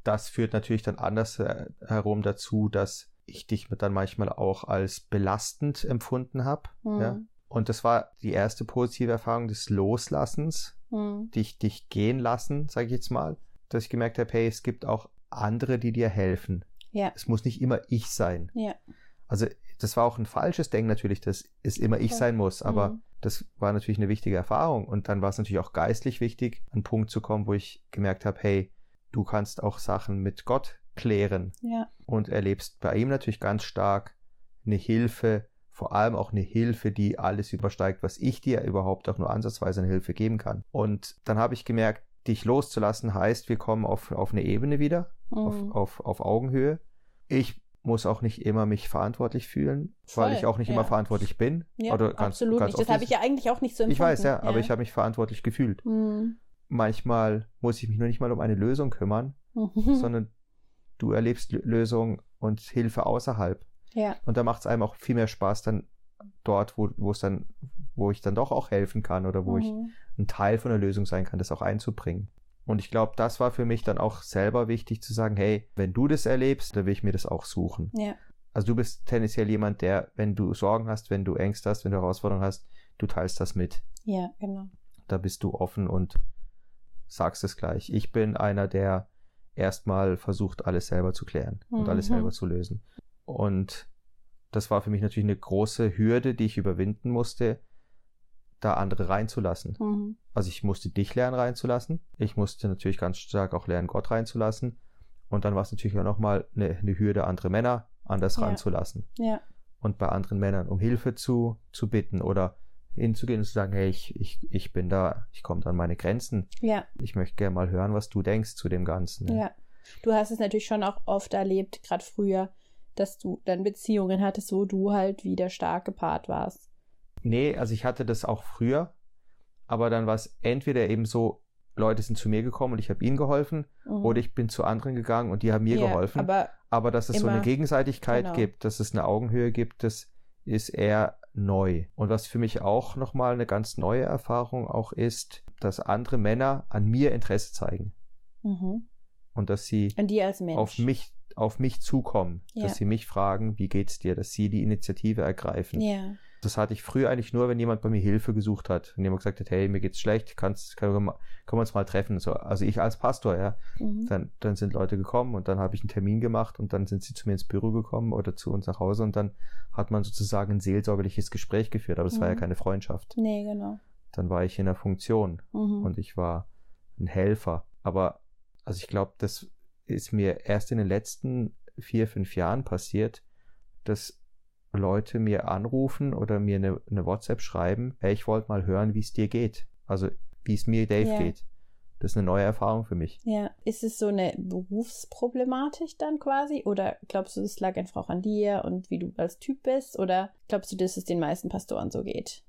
das führt natürlich dann anders äh, herum dazu, dass ich dich dann manchmal auch als belastend empfunden habe. Hm. Ja? Und das war die erste positive Erfahrung des Loslassens, Hm. dich, dich gehen lassen, sage ich jetzt mal, dass ich gemerkt habe, hey, es gibt auch andere, die dir helfen. Ja. Es muss nicht immer ich sein. Ja. Also das war auch ein falsches Denken natürlich, dass es immer ich sein muss, aber Mhm. das war natürlich eine wichtige Erfahrung und dann war es natürlich auch geistlich wichtig, an einen Punkt zu kommen, wo ich gemerkt habe, hey, du kannst auch Sachen mit Gott klären Ja. und erlebst bei ihm natürlich ganz stark eine Hilfe, vor allem auch eine Hilfe, die alles übersteigt, was ich dir überhaupt auch nur ansatzweise eine Hilfe geben kann. Und dann habe ich gemerkt, dich loszulassen heißt, wir kommen auf, auf eine Ebene wieder, auf, Hm. auf, auf Augenhöhe. Ich muss auch nicht immer mich verantwortlich fühlen, weil Voll, ich auch nicht ja. immer verantwortlich bin. Ja, Oder ganz, absolut ganz nicht. Das habe ich ja eigentlich auch nicht so empfunden. Ich weiß, ja, aber ich habe mich verantwortlich gefühlt. Hm. Manchmal muss ich mich nur nicht mal um eine Lösung kümmern, Mhm. sondern du erlebst Lö- Lösung und Hilfe außerhalb. Ja. Und da macht es einem auch viel mehr Spaß dann dort, wo, wo es dann, wo ich dann doch auch helfen kann oder wo ich Mhm. ein Teil von der Lösung sein kann, das auch einzubringen. Und ich glaube, das war für mich dann auch selber wichtig zu sagen, hey, wenn du das erlebst, dann will ich mir das auch suchen. Ja. Also du bist tendenziell jemand, der, wenn du Sorgen hast, wenn du Ängste hast, wenn du Herausforderungen hast, du teilst das mit. Ja, genau. Da bist du offen und sagst es gleich. Ich bin einer, der erstmal versucht, alles selber zu klären und alles Mhm. selber zu lösen. Und das war für mich natürlich eine große Hürde, die ich überwinden musste, da andere reinzulassen. Mhm. Also ich musste dich lernen reinzulassen. Ich musste natürlich ganz stark auch lernen, Gott reinzulassen. Und dann war es natürlich auch nochmal eine, eine Hürde, andere Männer anders Ja. ranzulassen. Ja. Und bei anderen Männern um Hilfe zu, zu bitten oder hinzugehen und zu sagen, hey, ich, ich, ich bin da, ich komme an meine Grenzen. Ja. Ich möchte gerne mal hören, was du denkst zu dem Ganzen. Ja. Du hast es natürlich schon auch oft erlebt, gerade früher, dass du dann Beziehungen hattest, wo du halt wieder stark gepaart warst. Nee, also ich hatte das auch früher, aber dann war es entweder eben so, Leute sind zu mir gekommen und ich habe ihnen geholfen, Mhm. oder ich bin zu anderen gegangen und die haben mir ja, geholfen. Aber Aber dass es so eine. Gegenseitigkeit Genau. gibt, dass es eine Augenhöhe gibt, das ist eher neu. Und was für mich auch nochmal eine ganz neue Erfahrung auch ist, dass andere Männer an mir Interesse zeigen mhm. und dass sie auf mich auf mich zukommen, Ja. dass sie mich fragen, wie geht's dir, dass sie die Initiative ergreifen. Ja. Das hatte ich früher eigentlich nur, wenn jemand bei mir Hilfe gesucht hat. Wenn jemand gesagt hat, hey, mir geht's schlecht, kannst, können, wir, mal, können wir uns mal treffen. So, also ich als Pastor, ja. Mhm. Dann, dann sind Leute gekommen und dann habe ich einen Termin gemacht und dann sind sie zu mir ins Büro gekommen oder zu uns nach Hause und dann hat man sozusagen ein seelsorgerliches Gespräch geführt, aber es war ja Mhm. keine Freundschaft. Nee, genau. Dann war ich in der Funktion Mhm. und ich war ein Helfer. Aber also ich glaube, das ist mir erst in den letzten vier, fünf Jahren passiert, dass Leute mir anrufen oder mir eine, eine WhatsApp schreiben, hey, ich wollte mal hören, wie es dir geht. Also wie es mir, Dave, Ja. geht. Das ist eine neue Erfahrung für mich. Ja, ist es so eine Berufsproblematik dann quasi? Oder glaubst du, es lag einfach auch an dir und wie du als Typ bist? Oder glaubst du, dass es den meisten Pastoren so geht?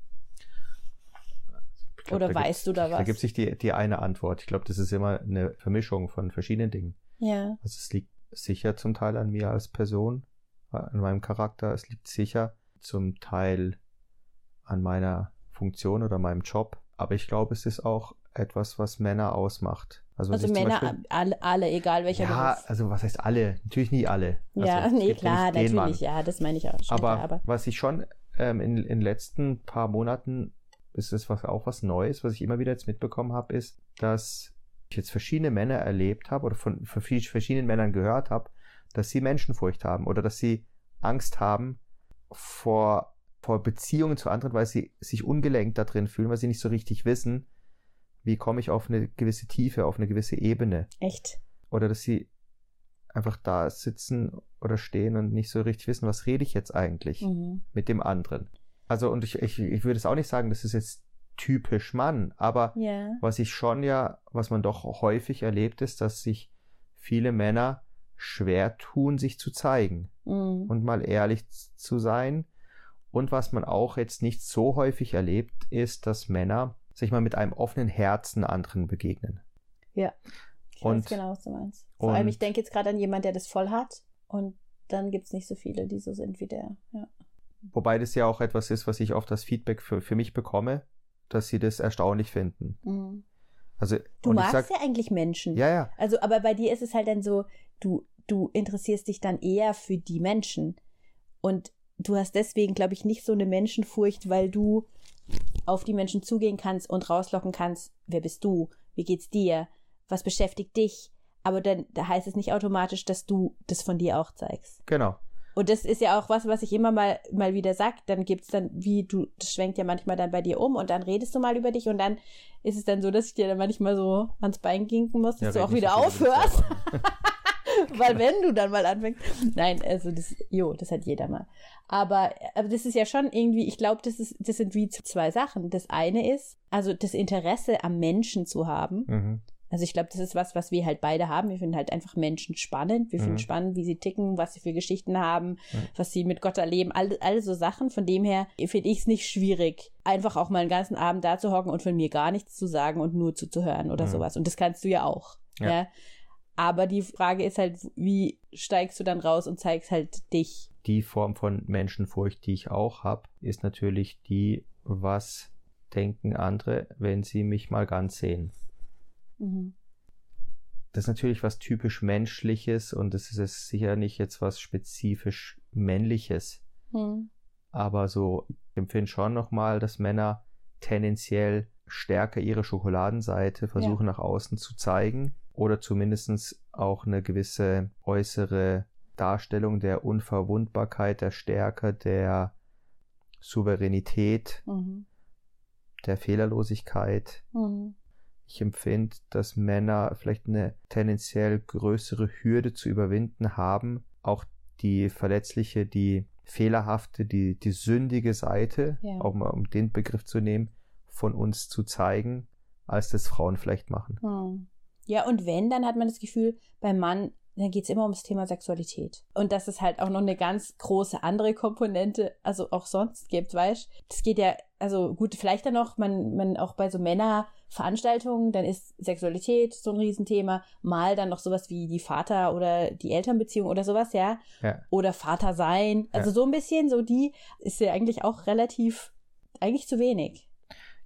Glaub, Oder da weißt du da Da was? gibt es nicht die, die eine Antwort. Ich glaube, das ist immer eine Vermischung von verschiedenen Dingen. Ja. Also es liegt sicher zum Teil an mir als Person, an meinem Charakter. Es liegt sicher zum Teil an meiner Funktion oder meinem Job. Aber ich glaube, es ist auch etwas, was Männer ausmacht. Also, Also Männer, Beispiel- alle, alle, egal welcher ja, Beruf. also was heißt alle? Natürlich nie alle. Also, ja, es nee, klar, den Mann. natürlich, ja, das meine ich auch schon. Aber, aber was ich schon ähm, in, in den letzten paar Monaten, ist es was, auch was Neues, was ich immer wieder jetzt mitbekommen habe, ist, dass ich jetzt verschiedene Männer erlebt habe oder von, von verschiedenen Männern gehört habe, dass sie Menschenfurcht haben oder dass sie Angst haben vor, vor Beziehungen zu anderen, weil sie sich ungelenkt da drin fühlen, weil sie nicht so richtig wissen, wie komme ich auf eine gewisse Tiefe, auf eine gewisse Ebene echt. oder dass sie einfach da sitzen oder stehen und nicht so richtig wissen, was rede ich jetzt eigentlich Mhm. mit dem anderen. Also, und ich, ich, ich würde es auch nicht sagen, das ist jetzt typisch Mann, aber Ja. was ich schon ja, was man doch häufig erlebt, ist, dass sich viele Männer schwer tun, sich zu zeigen Mhm. und mal ehrlich zu sein. Und was man auch jetzt nicht so häufig erlebt, ist, dass Männer sich mal mit einem offenen Herzen anderen begegnen. Ja. Ich Und- weiß genau, was du meinst. Vor allem, ich denke jetzt gerade an jemanden, der das voll hat. Und dann gibt es nicht so viele, die so sind wie der. Ja. Wobei das ja auch etwas ist, was ich oft als Feedback für, für mich bekomme, dass sie das erstaunlich finden. Mhm. Also, Du magst sag, ja eigentlich Menschen. ja, ja, Also, aber bei dir ist es halt dann so, du, du interessierst dich dann eher für die Menschen. Und du hast deswegen, glaube ich, nicht so eine Menschenfurcht, weil du auf die Menschen zugehen kannst und rauslocken kannst, wer bist du? Wie geht's dir? Was beschäftigt dich? Aber dann da heißt es nicht automatisch, dass du das von dir auch zeigst. genau. Und das ist ja auch was, was ich immer mal, mal wieder sag. Dann gibt's dann, wie du, das schwenkt ja manchmal dann bei dir um und dann redest du mal über dich und dann ist es dann so, dass ich dir dann manchmal so ans Bein ginken muss, dass Ja, du auch wieder aufhörst. Weil wenn du dann mal anfängst. Nein, also das, jo, das hat jeder mal. Aber, aber das ist ja schon irgendwie, ich glaube, das ist, das sind wie zwei Sachen. Das eine ist, also das Interesse am Menschen zu haben. Mhm. Also ich glaube, das ist was, was wir halt beide haben. Wir finden halt einfach Menschen spannend. Wir finden Mhm. spannend, wie sie ticken, was sie für Geschichten haben, Mhm. was sie mit Gott erleben, all, all so Sachen. Von dem her finde ich es nicht schwierig, einfach auch mal einen ganzen Abend da zu hocken und von mir gar nichts zu sagen und nur zuzuhören oder Mhm. sowas. Und das kannst du ja auch. Ja. Ja. Aber die Frage ist halt, wie steigst du dann raus und zeigst halt dich? Die Form von Menschenfurcht, die ich auch habe, ist natürlich die, was denken andere, wenn sie mich mal ganz sehen. Mhm. Das ist natürlich was typisch Menschliches und es ist sicher nicht jetzt was spezifisch Männliches. Hm. Aber so ich empfinde schon nochmal, dass Männer tendenziell stärker ihre Schokoladenseite versuchen nach außen zu zeigen oder zumindestens auch eine gewisse äußere Darstellung der Unverwundbarkeit, der Stärke, der Souveränität, Mhm. der Fehlerlosigkeit. Mhm. Ich empfinde, dass Männer vielleicht eine tendenziell größere Hürde zu überwinden haben, auch die verletzliche, die fehlerhafte, die, die sündige Seite, Ja. auch mal um den Begriff zu nehmen, von uns zu zeigen, als das Frauen vielleicht machen. Hm. Ja, und wenn, dann hat man das Gefühl, beim Mann, dann geht's immer ums Thema Sexualität. Und dass es halt auch noch eine ganz große andere Komponente, also auch sonst gibt, weißt Das geht ja, also gut, vielleicht dann noch, man, man auch bei so Männerveranstaltungen, dann ist Sexualität so ein Riesenthema, mal dann noch sowas wie die Vater- oder die Elternbeziehung oder sowas, ja. Ja. Oder Vater sein. Also Ja. so ein bisschen, so die ist ja eigentlich auch relativ, eigentlich zu wenig.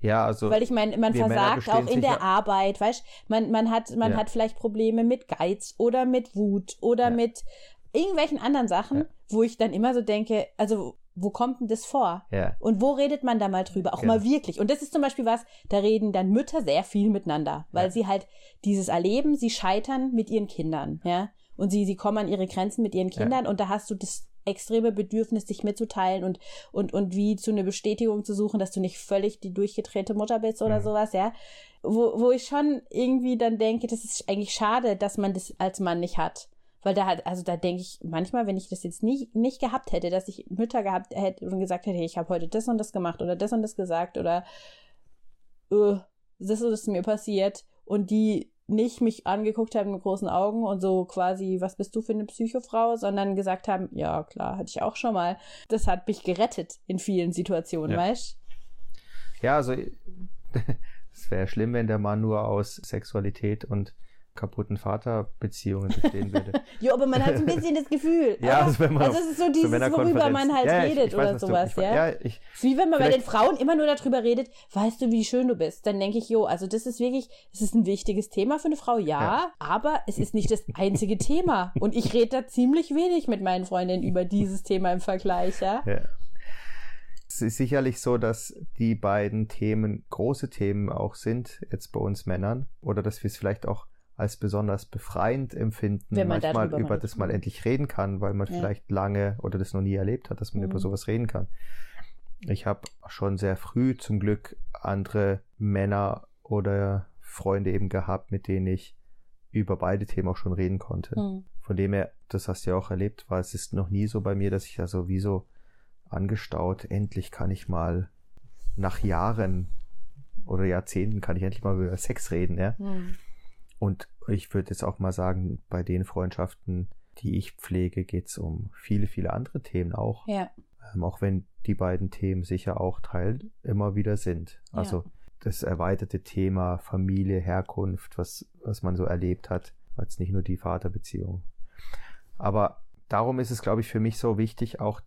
Ja, also Weil ich meine, man versagt auch in der Arbeit, weißt man, man hat, man Ja. hat vielleicht Probleme mit Geiz oder mit Wut oder Ja. mit irgendwelchen anderen Sachen, Ja. wo ich dann immer so denke, also wo kommt denn das vor? ja, Und wo redet man da mal drüber? Auch Genau. mal wirklich. Und das ist zum Beispiel was, da reden dann Mütter sehr viel miteinander, weil Ja. sie halt dieses erleben, sie scheitern mit ihren Kindern, ja. Und sie, sie kommen an ihre Grenzen mit ihren Ja. Kindern und da hast du das extreme Bedürfnis, dich mitzuteilen und, und, und wie zu einer Bestätigung zu suchen, dass du nicht völlig die durchgedrehte Mutter bist oder Mhm. sowas, ja. Wo, wo ich schon irgendwie dann denke, das ist eigentlich schade, dass man das als Mann nicht hat. Weil da hat, also da denke ich manchmal, wenn ich das jetzt nicht, nicht gehabt hätte, dass ich Mütter gehabt hätte und gesagt hätte, ich habe heute das und das gemacht oder das und das gesagt oder äh, das und das ist mir passiert und die nicht mich angeguckt haben mit großen Augen und so quasi, was bist du für eine Psychofrau, sondern gesagt haben, ja klar, hatte ich auch schon mal. Das hat mich gerettet in vielen Situationen, Ja. weißt? ja, also es wäre schlimm, wenn der Mann nur aus Sexualität und kaputten Vaterbeziehungen bestehen würde. Jo, aber man hat so ein bisschen das Gefühl. Ja, also wenn man also es ist so dieses, worüber man halt ja, ich- redet ich weiß, oder du- sowas, ich, ja. Ja, ich, Es ist wie wenn man bei den Frauen immer nur darüber redet, weißt du, wie schön du bist. Dann denke ich, jo, also das ist wirklich, es ist ein wichtiges Thema für eine Frau, ja, Ja. aber es ist nicht das einzige Thema. Und ich rede da ziemlich wenig mit meinen Freundinnen über dieses Thema im Vergleich, ja. Ja. Es ist sicherlich so, dass die beiden Themen große Themen auch sind, jetzt bei uns Männern, oder dass wir es vielleicht auch als besonders befreiend empfinden, Wenn man manchmal über das mal endlich reden kann, weil man Ja. vielleicht lange oder das noch nie erlebt hat, dass man Mhm. über sowas reden kann. Ich habe schon sehr früh zum Glück andere Männer oder Freunde eben gehabt, mit denen ich über beide Themen auch schon reden konnte. Hm. von dem her, das hast du ja auch erlebt, war es ist noch nie so bei mir, dass ich da so wie so angestaut, endlich kann ich mal nach Jahren oder Jahrzehnten kann ich endlich mal über Sex reden, ja. Hm. Und ich würde jetzt auch mal sagen, bei den Freundschaften, die ich pflege, geht es um viele, viele andere Themen auch. Ja. Ähm, auch wenn die beiden Themen sicher auch Teil immer wieder sind. Also das erweiterte Thema Familie, Herkunft, was, was man so erlebt hat, als nicht nur die Vaterbeziehung. Aber darum ist es, glaube ich, für mich so wichtig, auch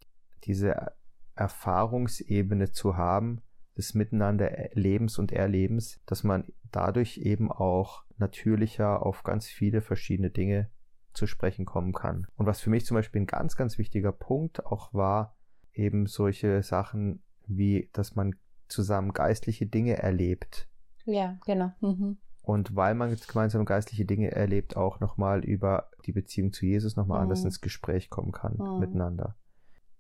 diese Erfahrungsebene zu haben, des Miteinanderlebens und Erlebens, dass man dadurch eben auch natürlicher auf ganz viele verschiedene Dinge zu sprechen kommen kann. Und was für mich zum Beispiel ein ganz, ganz wichtiger Punkt auch war, eben solche Sachen wie, dass man zusammen geistliche Dinge erlebt. Ja, genau. Mhm. Und weil man jetzt gemeinsam geistliche Dinge erlebt, auch nochmal über die Beziehung zu Jesus nochmal Mhm. anders ins Gespräch kommen kann Mhm. miteinander.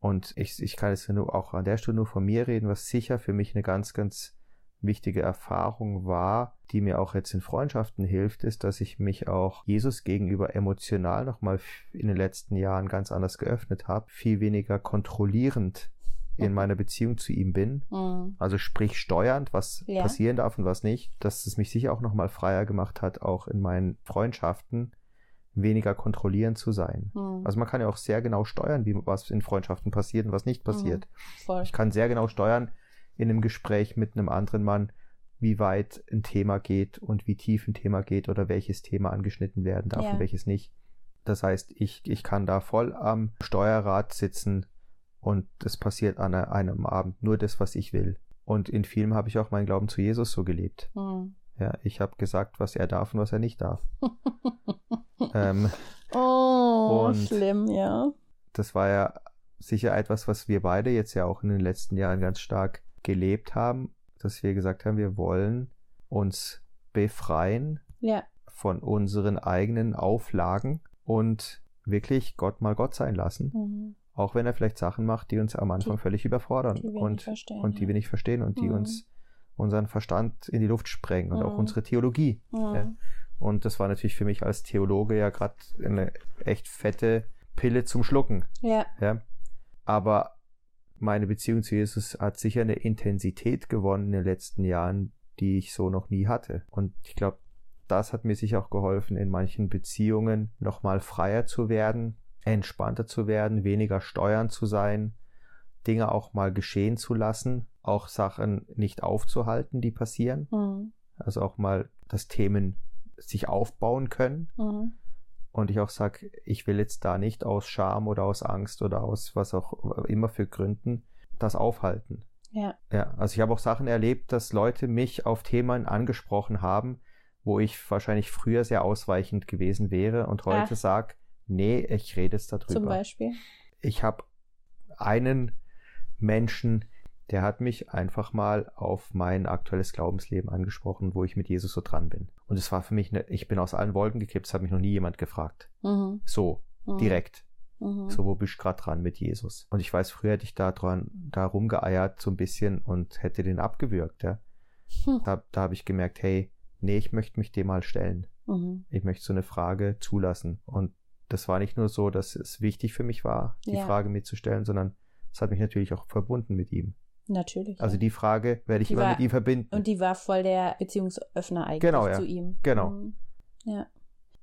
Und ich, ich kann jetzt nur auch an der Stelle nur von mir reden, was sicher für mich eine ganz, ganz wichtige Erfahrung war, die mir auch jetzt in Freundschaften hilft, ist, dass ich mich auch Jesus gegenüber emotional nochmal in den letzten Jahren ganz anders geöffnet habe, viel weniger kontrollierend in Mhm. meiner Beziehung zu ihm bin. Mhm. Also sprich steuernd, was Ja. passieren darf und was nicht, dass es mich sicher auch nochmal freier gemacht hat, auch in meinen Freundschaften weniger kontrollierend zu sein. Mhm. Also man kann ja auch sehr genau steuern, wie was in Freundschaften passiert und was nicht passiert. Voll. Ich kann sehr genau steuern in einem Gespräch mit einem anderen Mann, wie weit ein Thema geht und wie tief ein Thema geht oder welches Thema angeschnitten werden darf Ja. und welches nicht. Das heißt, ich, ich kann da voll am Steuerrad sitzen und es passiert an einem Abend nur das, was ich will. Und in vielem habe ich auch meinen Glauben zu Jesus so gelebt. Mhm. Ja, ich habe gesagt, was er darf und was er nicht darf. ähm, oh, schlimm, ja. das war ja sicher etwas, was wir beide jetzt ja auch in den letzten Jahren ganz stark gelebt haben, dass wir gesagt haben, wir wollen uns befreien Ja, von unseren eigenen Auflagen und wirklich Gott mal Gott sein lassen, mhm. auch wenn er vielleicht Sachen macht, die uns am Anfang Die- völlig überfordern die und, und die ja. wir nicht verstehen und die Mhm. uns unseren Verstand in die Luft sprengen und auch Mhm. unsere Theologie. Mhm. Ja. Und das war natürlich für mich als Theologe ja gerade eine echt fette Pille zum Schlucken. ja. Ja. Aber meine Beziehung zu Jesus hat sicher eine Intensität gewonnen in den letzten Jahren, die ich so noch nie hatte. Und ich glaube, das hat mir sicher auch geholfen, in manchen Beziehungen nochmal freier zu werden, entspannter zu werden, weniger steuern zu sein, Dinge auch mal geschehen zu lassen, auch Sachen nicht aufzuhalten, die passieren. Mhm. Also auch mal, dass Themen sich aufbauen können Mhm. und ich auch sage, ich will jetzt da nicht aus Scham oder aus Angst oder aus was auch immer für Gründen das aufhalten. Ja. Ja, also ich habe auch Sachen erlebt, dass Leute mich auf Themen angesprochen haben, wo ich wahrscheinlich früher sehr ausweichend gewesen wäre und heute Ach. sag, nee, ich rede jetzt darüber. Zum Beispiel. Ich habe einen Menschen, der hat mich einfach mal auf mein aktuelles Glaubensleben angesprochen, wo ich mit Jesus so dran bin. Und es war für mich, eine, ich bin aus allen Wolken gekippt, es hat mich noch nie jemand gefragt. Mhm. So, Mhm. direkt. Mhm. So, wo bist du gerade dran mit Jesus? Und ich weiß, früher hätte ich da dran, da rumgeeiert so ein bisschen und hätte den abgewürgt, ja. Hm. Da, da habe ich gemerkt, hey, nee, ich möchte mich dem mal stellen. Mhm. Ich möchte so eine Frage zulassen. Und das war nicht nur so, dass es wichtig für mich war, die Ja. Frage mir zu stellen, sondern es hat mich natürlich auch verbunden mit ihm. Natürlich. Also ja. die Frage werde ich Die immer war- mit ihm verbinden. Und die war voll der Beziehungsöffner eigentlich Genau, ja. zu ihm. Genau. Mhm. Ja.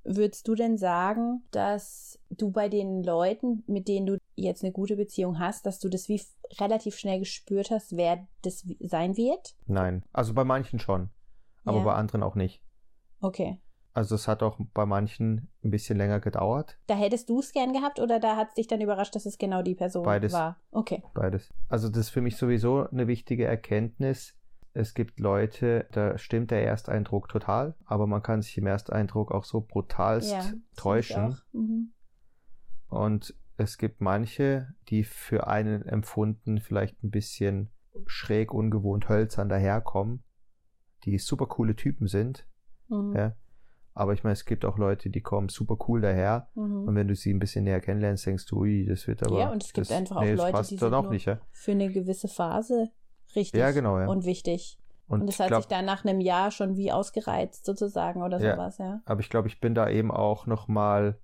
Würdest du denn sagen, dass du bei den Leuten, mit denen du jetzt eine gute Beziehung hast, dass du das wie relativ schnell gespürt hast, wer das sein wird? Nein, also bei manchen schon, aber Ja. bei anderen auch nicht. Okay. Also es hat auch bei manchen ein bisschen länger gedauert. Da hättest du es gern gehabt oder da hat es dich dann überrascht, dass es genau die Person Beides. war? Okay. Beides. Also das ist für mich sowieso eine wichtige Erkenntnis. Es gibt Leute, da stimmt der Ersteindruck total, aber man kann sich im Ersteindruck auch so brutalst Ja, täuschen. Mhm. Und es gibt manche, die für einen empfunden vielleicht ein bisschen schräg, ungewohnt, hölzern daherkommen, die super coole Typen sind. Mhm. Ja. Aber ich meine, es gibt auch Leute, die kommen super cool daher. Mhm. Und wenn du sie ein bisschen näher kennenlernst, denkst du, ui, das wird aber. Ja, und es gibt das, einfach auch nee, Leute, die sind auch nur- nicht, ja. Für eine gewisse Phase richtig Ja, genau, ja. und wichtig. Und, Und das hat glaub, sich dann nach einem Jahr schon wie ausgereizt sozusagen oder Ja. sowas, ja. aber ich glaube, ich bin da eben auch noch mal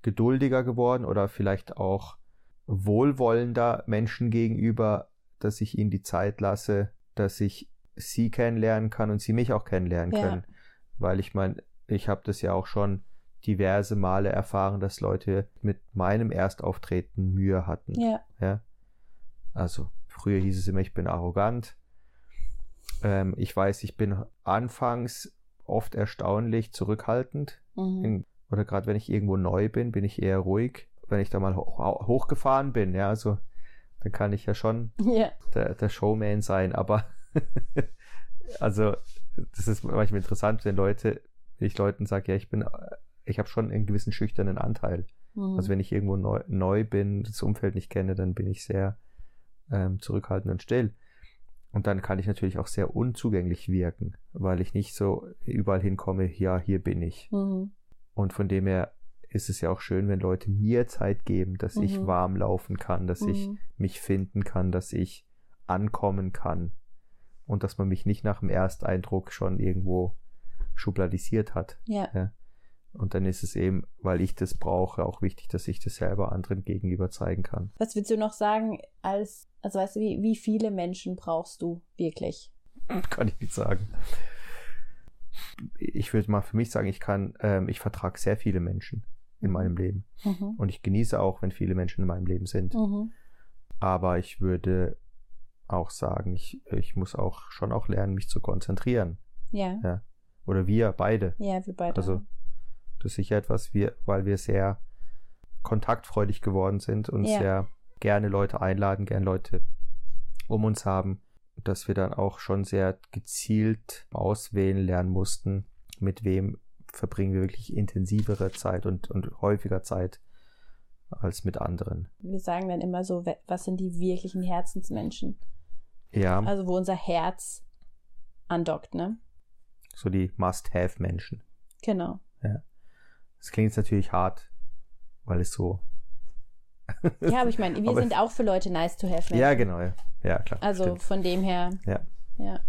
geduldiger geworden oder vielleicht auch wohlwollender Menschen gegenüber, dass ich ihnen die Zeit lasse, dass ich sie kennenlernen kann und sie mich auch kennenlernen Ja. können. Weil ich meine, ich habe das ja auch schon diverse Male erfahren, dass Leute mit meinem Erstauftreten Mühe hatten. Ja. Ja. Also früher hieß es immer, ich bin arrogant. Ähm, ich weiß, ich bin anfangs oft erstaunlich zurückhaltend. Mhm. In, oder gerade wenn ich irgendwo neu bin, bin ich eher ruhig. Wenn ich da mal ho ho- hochgefahren bin, ja, also dann kann ich ja schon Ja. der, der Showman sein. Aber also das ist manchmal interessant, wenn Leute, wenn ich Leuten sage, ja, ich bin, ich habe schon einen gewissen schüchternen Anteil. Mhm. Also wenn ich irgendwo neu, neu bin, das Umfeld nicht kenne, dann bin ich sehr ähm, zurückhaltend und still. Und dann kann ich natürlich auch sehr unzugänglich wirken, weil ich nicht so überall hinkomme, ja, hier bin ich. Mhm. Und von dem her ist es ja auch schön, wenn Leute mir Zeit geben, dass ich Mhm. warm laufen kann, dass ich Mhm. mich finden kann, dass ich ankommen kann und dass man mich nicht nach dem Ersteindruck schon irgendwo schubladisiert hat. Ja. Und dann ist es eben, weil ich das brauche, auch wichtig, dass ich das selber anderen gegenüber zeigen kann. Was willst du noch sagen als, also weißt du, wie, wie viele Menschen brauchst du wirklich? Kann ich nicht sagen. Ich würde mal für mich sagen, ich kann, ähm, ich vertrage sehr viele Menschen in meinem Leben. Mhm. Und ich genieße auch, wenn viele Menschen in meinem Leben sind. Mhm. Aber ich würde auch sagen, ich, ich muss auch schon auch lernen, mich zu konzentrieren. Ja. Oder wir beide. Ja, wir beide. Also das ist sicher etwas, wir, weil wir sehr kontaktfreudig geworden sind und Ja. sehr gerne Leute einladen, gerne Leute um uns haben, dass wir dann auch schon sehr gezielt auswählen lernen mussten, mit wem verbringen wir wirklich intensivere Zeit und, und häufiger Zeit als mit anderen. wir sagen dann immer so, was sind die wirklichen Herzensmenschen? Ja, Also wo unser Herz andockt, ne? So die Must-Have-Menschen. Genau. Das klingt jetzt natürlich hart, weil es so. Ja, aber ich meine, wir Aber- sind auch für Leute nice to have. Ja, Menschen. genau, ja. Ja, klar. Also stimmt. von dem her. Ja. Ja.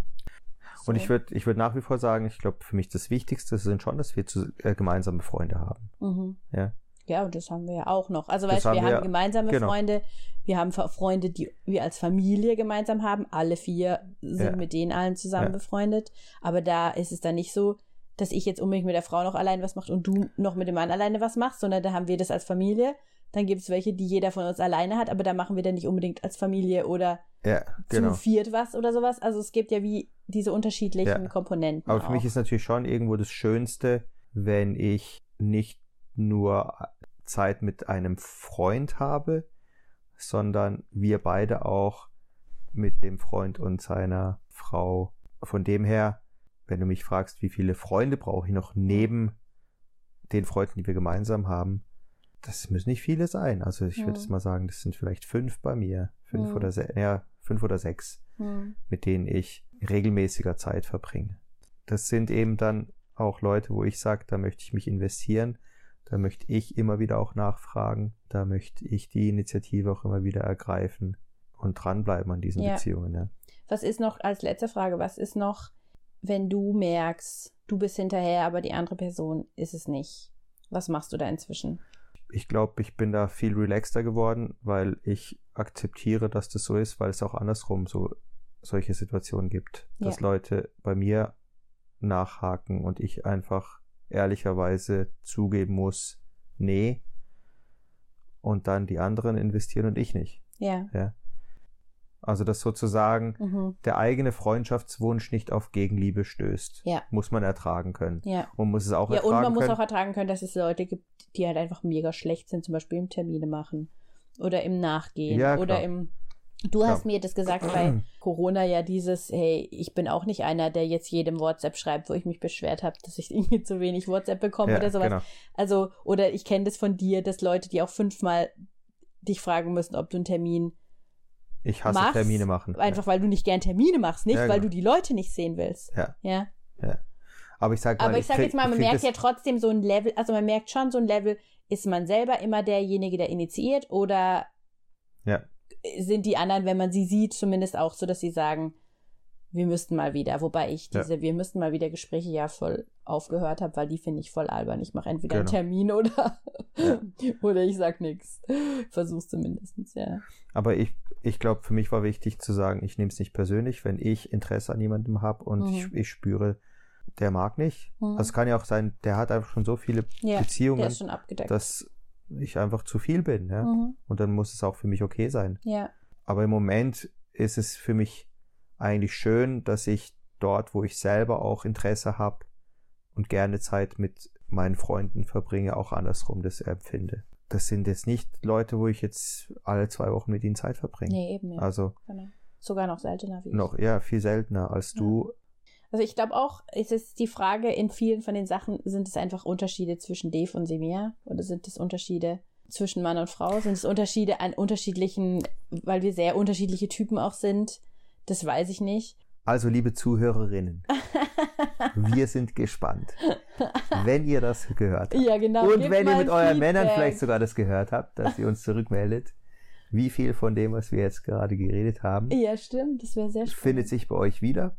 Und So. ich würde ich würd nach wie vor sagen, ich glaube, für mich das Wichtigste sind schon, dass wir zu, äh, gemeinsame Freunde haben. Mhm. Ja. Ja, und das haben wir ja auch noch. Also Das weißt du, wir haben haben wir- gemeinsame genau. Freunde, wir haben Freunde, die wir als Familie gemeinsam haben. Alle vier sind Ja. mit denen allen zusammen Ja. befreundet. Aber da ist es dann nicht so, dass ich jetzt unbedingt mit der Frau noch allein was macht und du noch mit dem Mann alleine was machst, sondern da haben wir das als Familie. Dann gibt es welche, die jeder von uns alleine hat, aber da machen wir dann nicht unbedingt als Familie oder Ja, genau. zu viert was oder sowas. Also es gibt ja wie diese unterschiedlichen. Komponenten. Aber für auch. mich ist natürlich schon irgendwo das Schönste, wenn ich nicht nur Zeit mit einem Freund habe, sondern wir beide auch mit dem Freund und seiner Frau. Von dem her, wenn du mich fragst, wie viele Freunde brauche ich noch neben den Freunden, die wir gemeinsam haben, das müssen nicht viele sein. Also ich würde Mhm. jetzt mal sagen, das sind vielleicht fünf bei mir. Fünf Mhm. oder se ja, fünf oder sechs Hm. mit denen ich regelmäßiger Zeit verbringe. Das sind eben dann auch Leute, wo ich sage, da möchte ich mich investieren, da möchte ich immer wieder auch nachfragen, da möchte ich die Initiative auch immer wieder ergreifen und dranbleiben an diesen Ja. Beziehungen. Ja. Was ist noch, als letzte Frage, was ist noch, wenn du merkst, du bist hinterher, aber die andere Person ist es nicht? Was machst du da inzwischen? Ich glaube, ich bin da viel relaxter geworden, weil ich akzeptiere, dass das so ist, weil es auch andersrum so solche Situationen gibt, dass Ja. Leute bei mir nachhaken und ich einfach ehrlicherweise zugeben muss, nee, und dann die anderen investieren und ich nicht. Ja. Ja. Also dass sozusagen Mhm. der eigene Freundschaftswunsch nicht auf Gegenliebe stößt, Ja. muss man ertragen können. Ja. Und muss es auch Ja, ertragen und man muss können. auch ertragen können, dass es Leute gibt, die halt einfach mega schlecht sind, zum Beispiel im Termine machen oder im Nachgehen Ja, oder im. Du hast mir das gesagt bei Corona ja dieses, hey, ich bin auch nicht einer, der jetzt jedem WhatsApp schreibt, wo ich mich beschwert habe, dass ich irgendwie zu wenig WhatsApp bekomme ja, oder sowas. Genau. Also, oder ich kenne das von dir, dass Leute, die auch fünfmal dich fragen müssen, ob du einen Termin Ich hasse machst, Termine machen. einfach weil du nicht gern Termine machst, nicht Ja, weil genau. du die Leute nicht sehen willst. Ja. Ja. ja. Aber ich sag mal, Aber ich sag krieg- jetzt mal, man ich merkt ja trotzdem so ein Level, also man merkt schon so ein Level, ist man selber immer derjenige, der initiiert oder Ja. Sind die anderen, wenn man sie sieht, zumindest auch so, dass sie sagen, wir müssten mal wieder, wobei ich diese, ja. wir müssten mal wieder Gespräche ja voll aufgehört habe, weil die finde ich voll albern. Ich mache entweder genau. einen Termin oder, ja. oder ich sag nichts. Versuch's zumindest, ja. Aber ich, ich glaube, für mich war wichtig zu sagen, ich nehme es nicht persönlich, wenn ich Interesse an jemandem habe und mhm. ich, ich, spüre, der mag nicht. Mhm. Also es kann ja auch sein, der hat einfach schon so viele ja, Beziehungen, dass ich einfach zu viel bin. Ja? Mhm. Und dann muss es auch für mich okay sein. Ja. Aber im Moment ist es für mich eigentlich schön, dass ich dort, wo ich selber auch Interesse habe und gerne Zeit mit meinen Freunden verbringe, auch andersrum das empfinde. Das sind jetzt nicht Leute, wo ich jetzt alle zwei Wochen mit ihnen Zeit verbringe. Nee, eben. Ja. Also genau. sogar noch seltener wie ich. Noch, ja, viel seltener als ja. du. Also ich glaube auch, es ist die Frage, in vielen von den Sachen sind es einfach Unterschiede zwischen Dave und Semir oder sind es Unterschiede zwischen Mann und Frau? Sind es Unterschiede an unterschiedlichen, weil wir sehr unterschiedliche Typen auch sind? Das weiß ich nicht. Also, liebe Zuhörerinnen, wir sind gespannt, wenn ihr das gehört habt. Ja, genau. Und wenn ihr mit euren Männern vielleicht sogar das gehört habt, dass ihr uns zurückmeldet, wie viel von dem, was wir jetzt gerade geredet haben. Ja, stimmt. Das wäre sehr spannend. Findet sich bei euch wieder.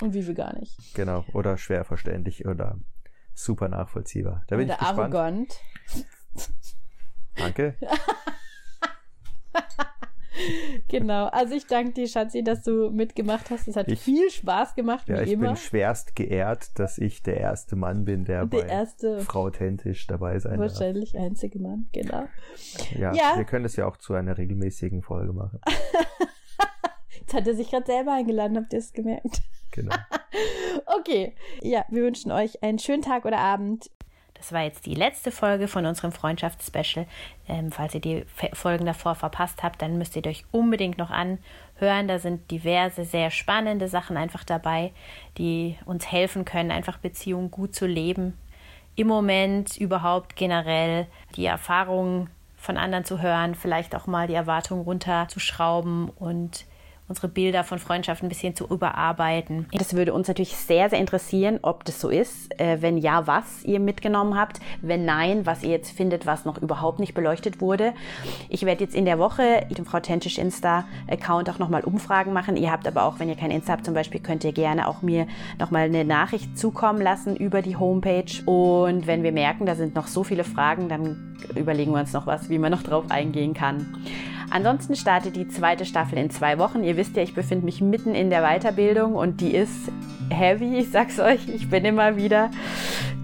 Und wie viel gar nicht. Genau. Oder schwer verständlich oder super nachvollziehbar. Da bin oder ich gespannt. arrogant. Danke. genau. Also ich danke dir, Schatzi, dass du mitgemacht hast. Es hat ich, viel Spaß gemacht, ja, ich immer. bin schwerst geehrt, dass ich der erste Mann bin, der, der bei erste, Frau Authentisch dabei sein Wahrscheinlich darf. einzige Mann, genau. Ja, ja, wir können das ja auch zu einer regelmäßigen Folge machen. Jetzt hat er sich gerade selber eingeladen, habt ihr es gemerkt? Genau. okay. Ja, wir wünschen euch einen schönen Tag oder Abend. Das war jetzt die letzte Folge von unserem Freundschaftsspecial. Ähm, falls ihr die Folgen davor verpasst habt, dann müsst ihr euch unbedingt noch anhören. Da sind diverse, sehr spannende Sachen einfach dabei, die uns helfen können, einfach Beziehungen gut zu leben. Im Moment überhaupt generell die Erfahrungen von anderen zu hören, vielleicht auch mal die Erwartungen runterzuschrauben und unsere Bilder von Freundschaft ein bisschen zu überarbeiten. Das würde uns natürlich sehr, sehr interessieren, ob das so ist. Äh, wenn ja, was ihr mitgenommen habt. Wenn nein, was ihr jetzt findet, was noch überhaupt nicht beleuchtet wurde. Ich werde jetzt in der Woche dem Frau Tentisch Insta-Account auch nochmal Umfragen machen. Ihr habt aber auch, wenn ihr kein Insta habt zum Beispiel, könnt ihr gerne auch mir nochmal eine Nachricht zukommen lassen über die Homepage. Und wenn wir merken, da sind noch so viele Fragen, dann überlegen wir uns noch was, wie man noch drauf eingehen kann. Ansonsten startet die zweite Staffel in zwei Wochen. Ihr wisst ja, ich befinde mich mitten in der Weiterbildung und die ist heavy. Ich sag's euch, ich bin immer wieder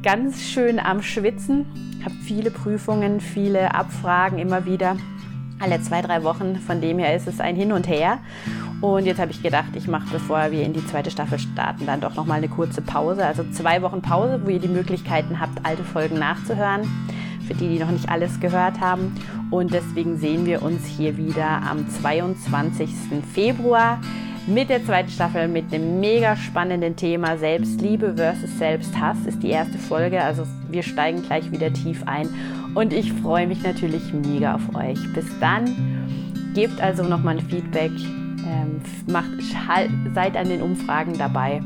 ganz schön am Schwitzen. Habe viele Prüfungen, viele Abfragen immer wieder. Alle zwei, drei Wochen. Von dem her ist es ein Hin und Her. Und jetzt habe ich gedacht, ich mache, bevor wir in die zweite Staffel starten, dann doch nochmal eine kurze Pause. Also zwei Wochen Pause, wo ihr die Möglichkeiten habt, alte Folgen nachzuhören für die, die noch nicht alles gehört haben. Und deswegen sehen wir uns hier wieder am 22. Februar mit der zweiten Staffel mit einem mega spannenden Thema Selbstliebe versus Selbsthass ist die erste Folge. Also wir steigen gleich wieder tief ein und ich freue mich natürlich mega auf euch. Bis dann, gebt also nochmal ein Feedback, ähm, macht, seid an den Umfragen dabei.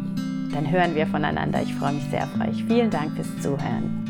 Dann hören wir voneinander. Ich freue mich sehr auf euch. Vielen Dank fürs Zuhören.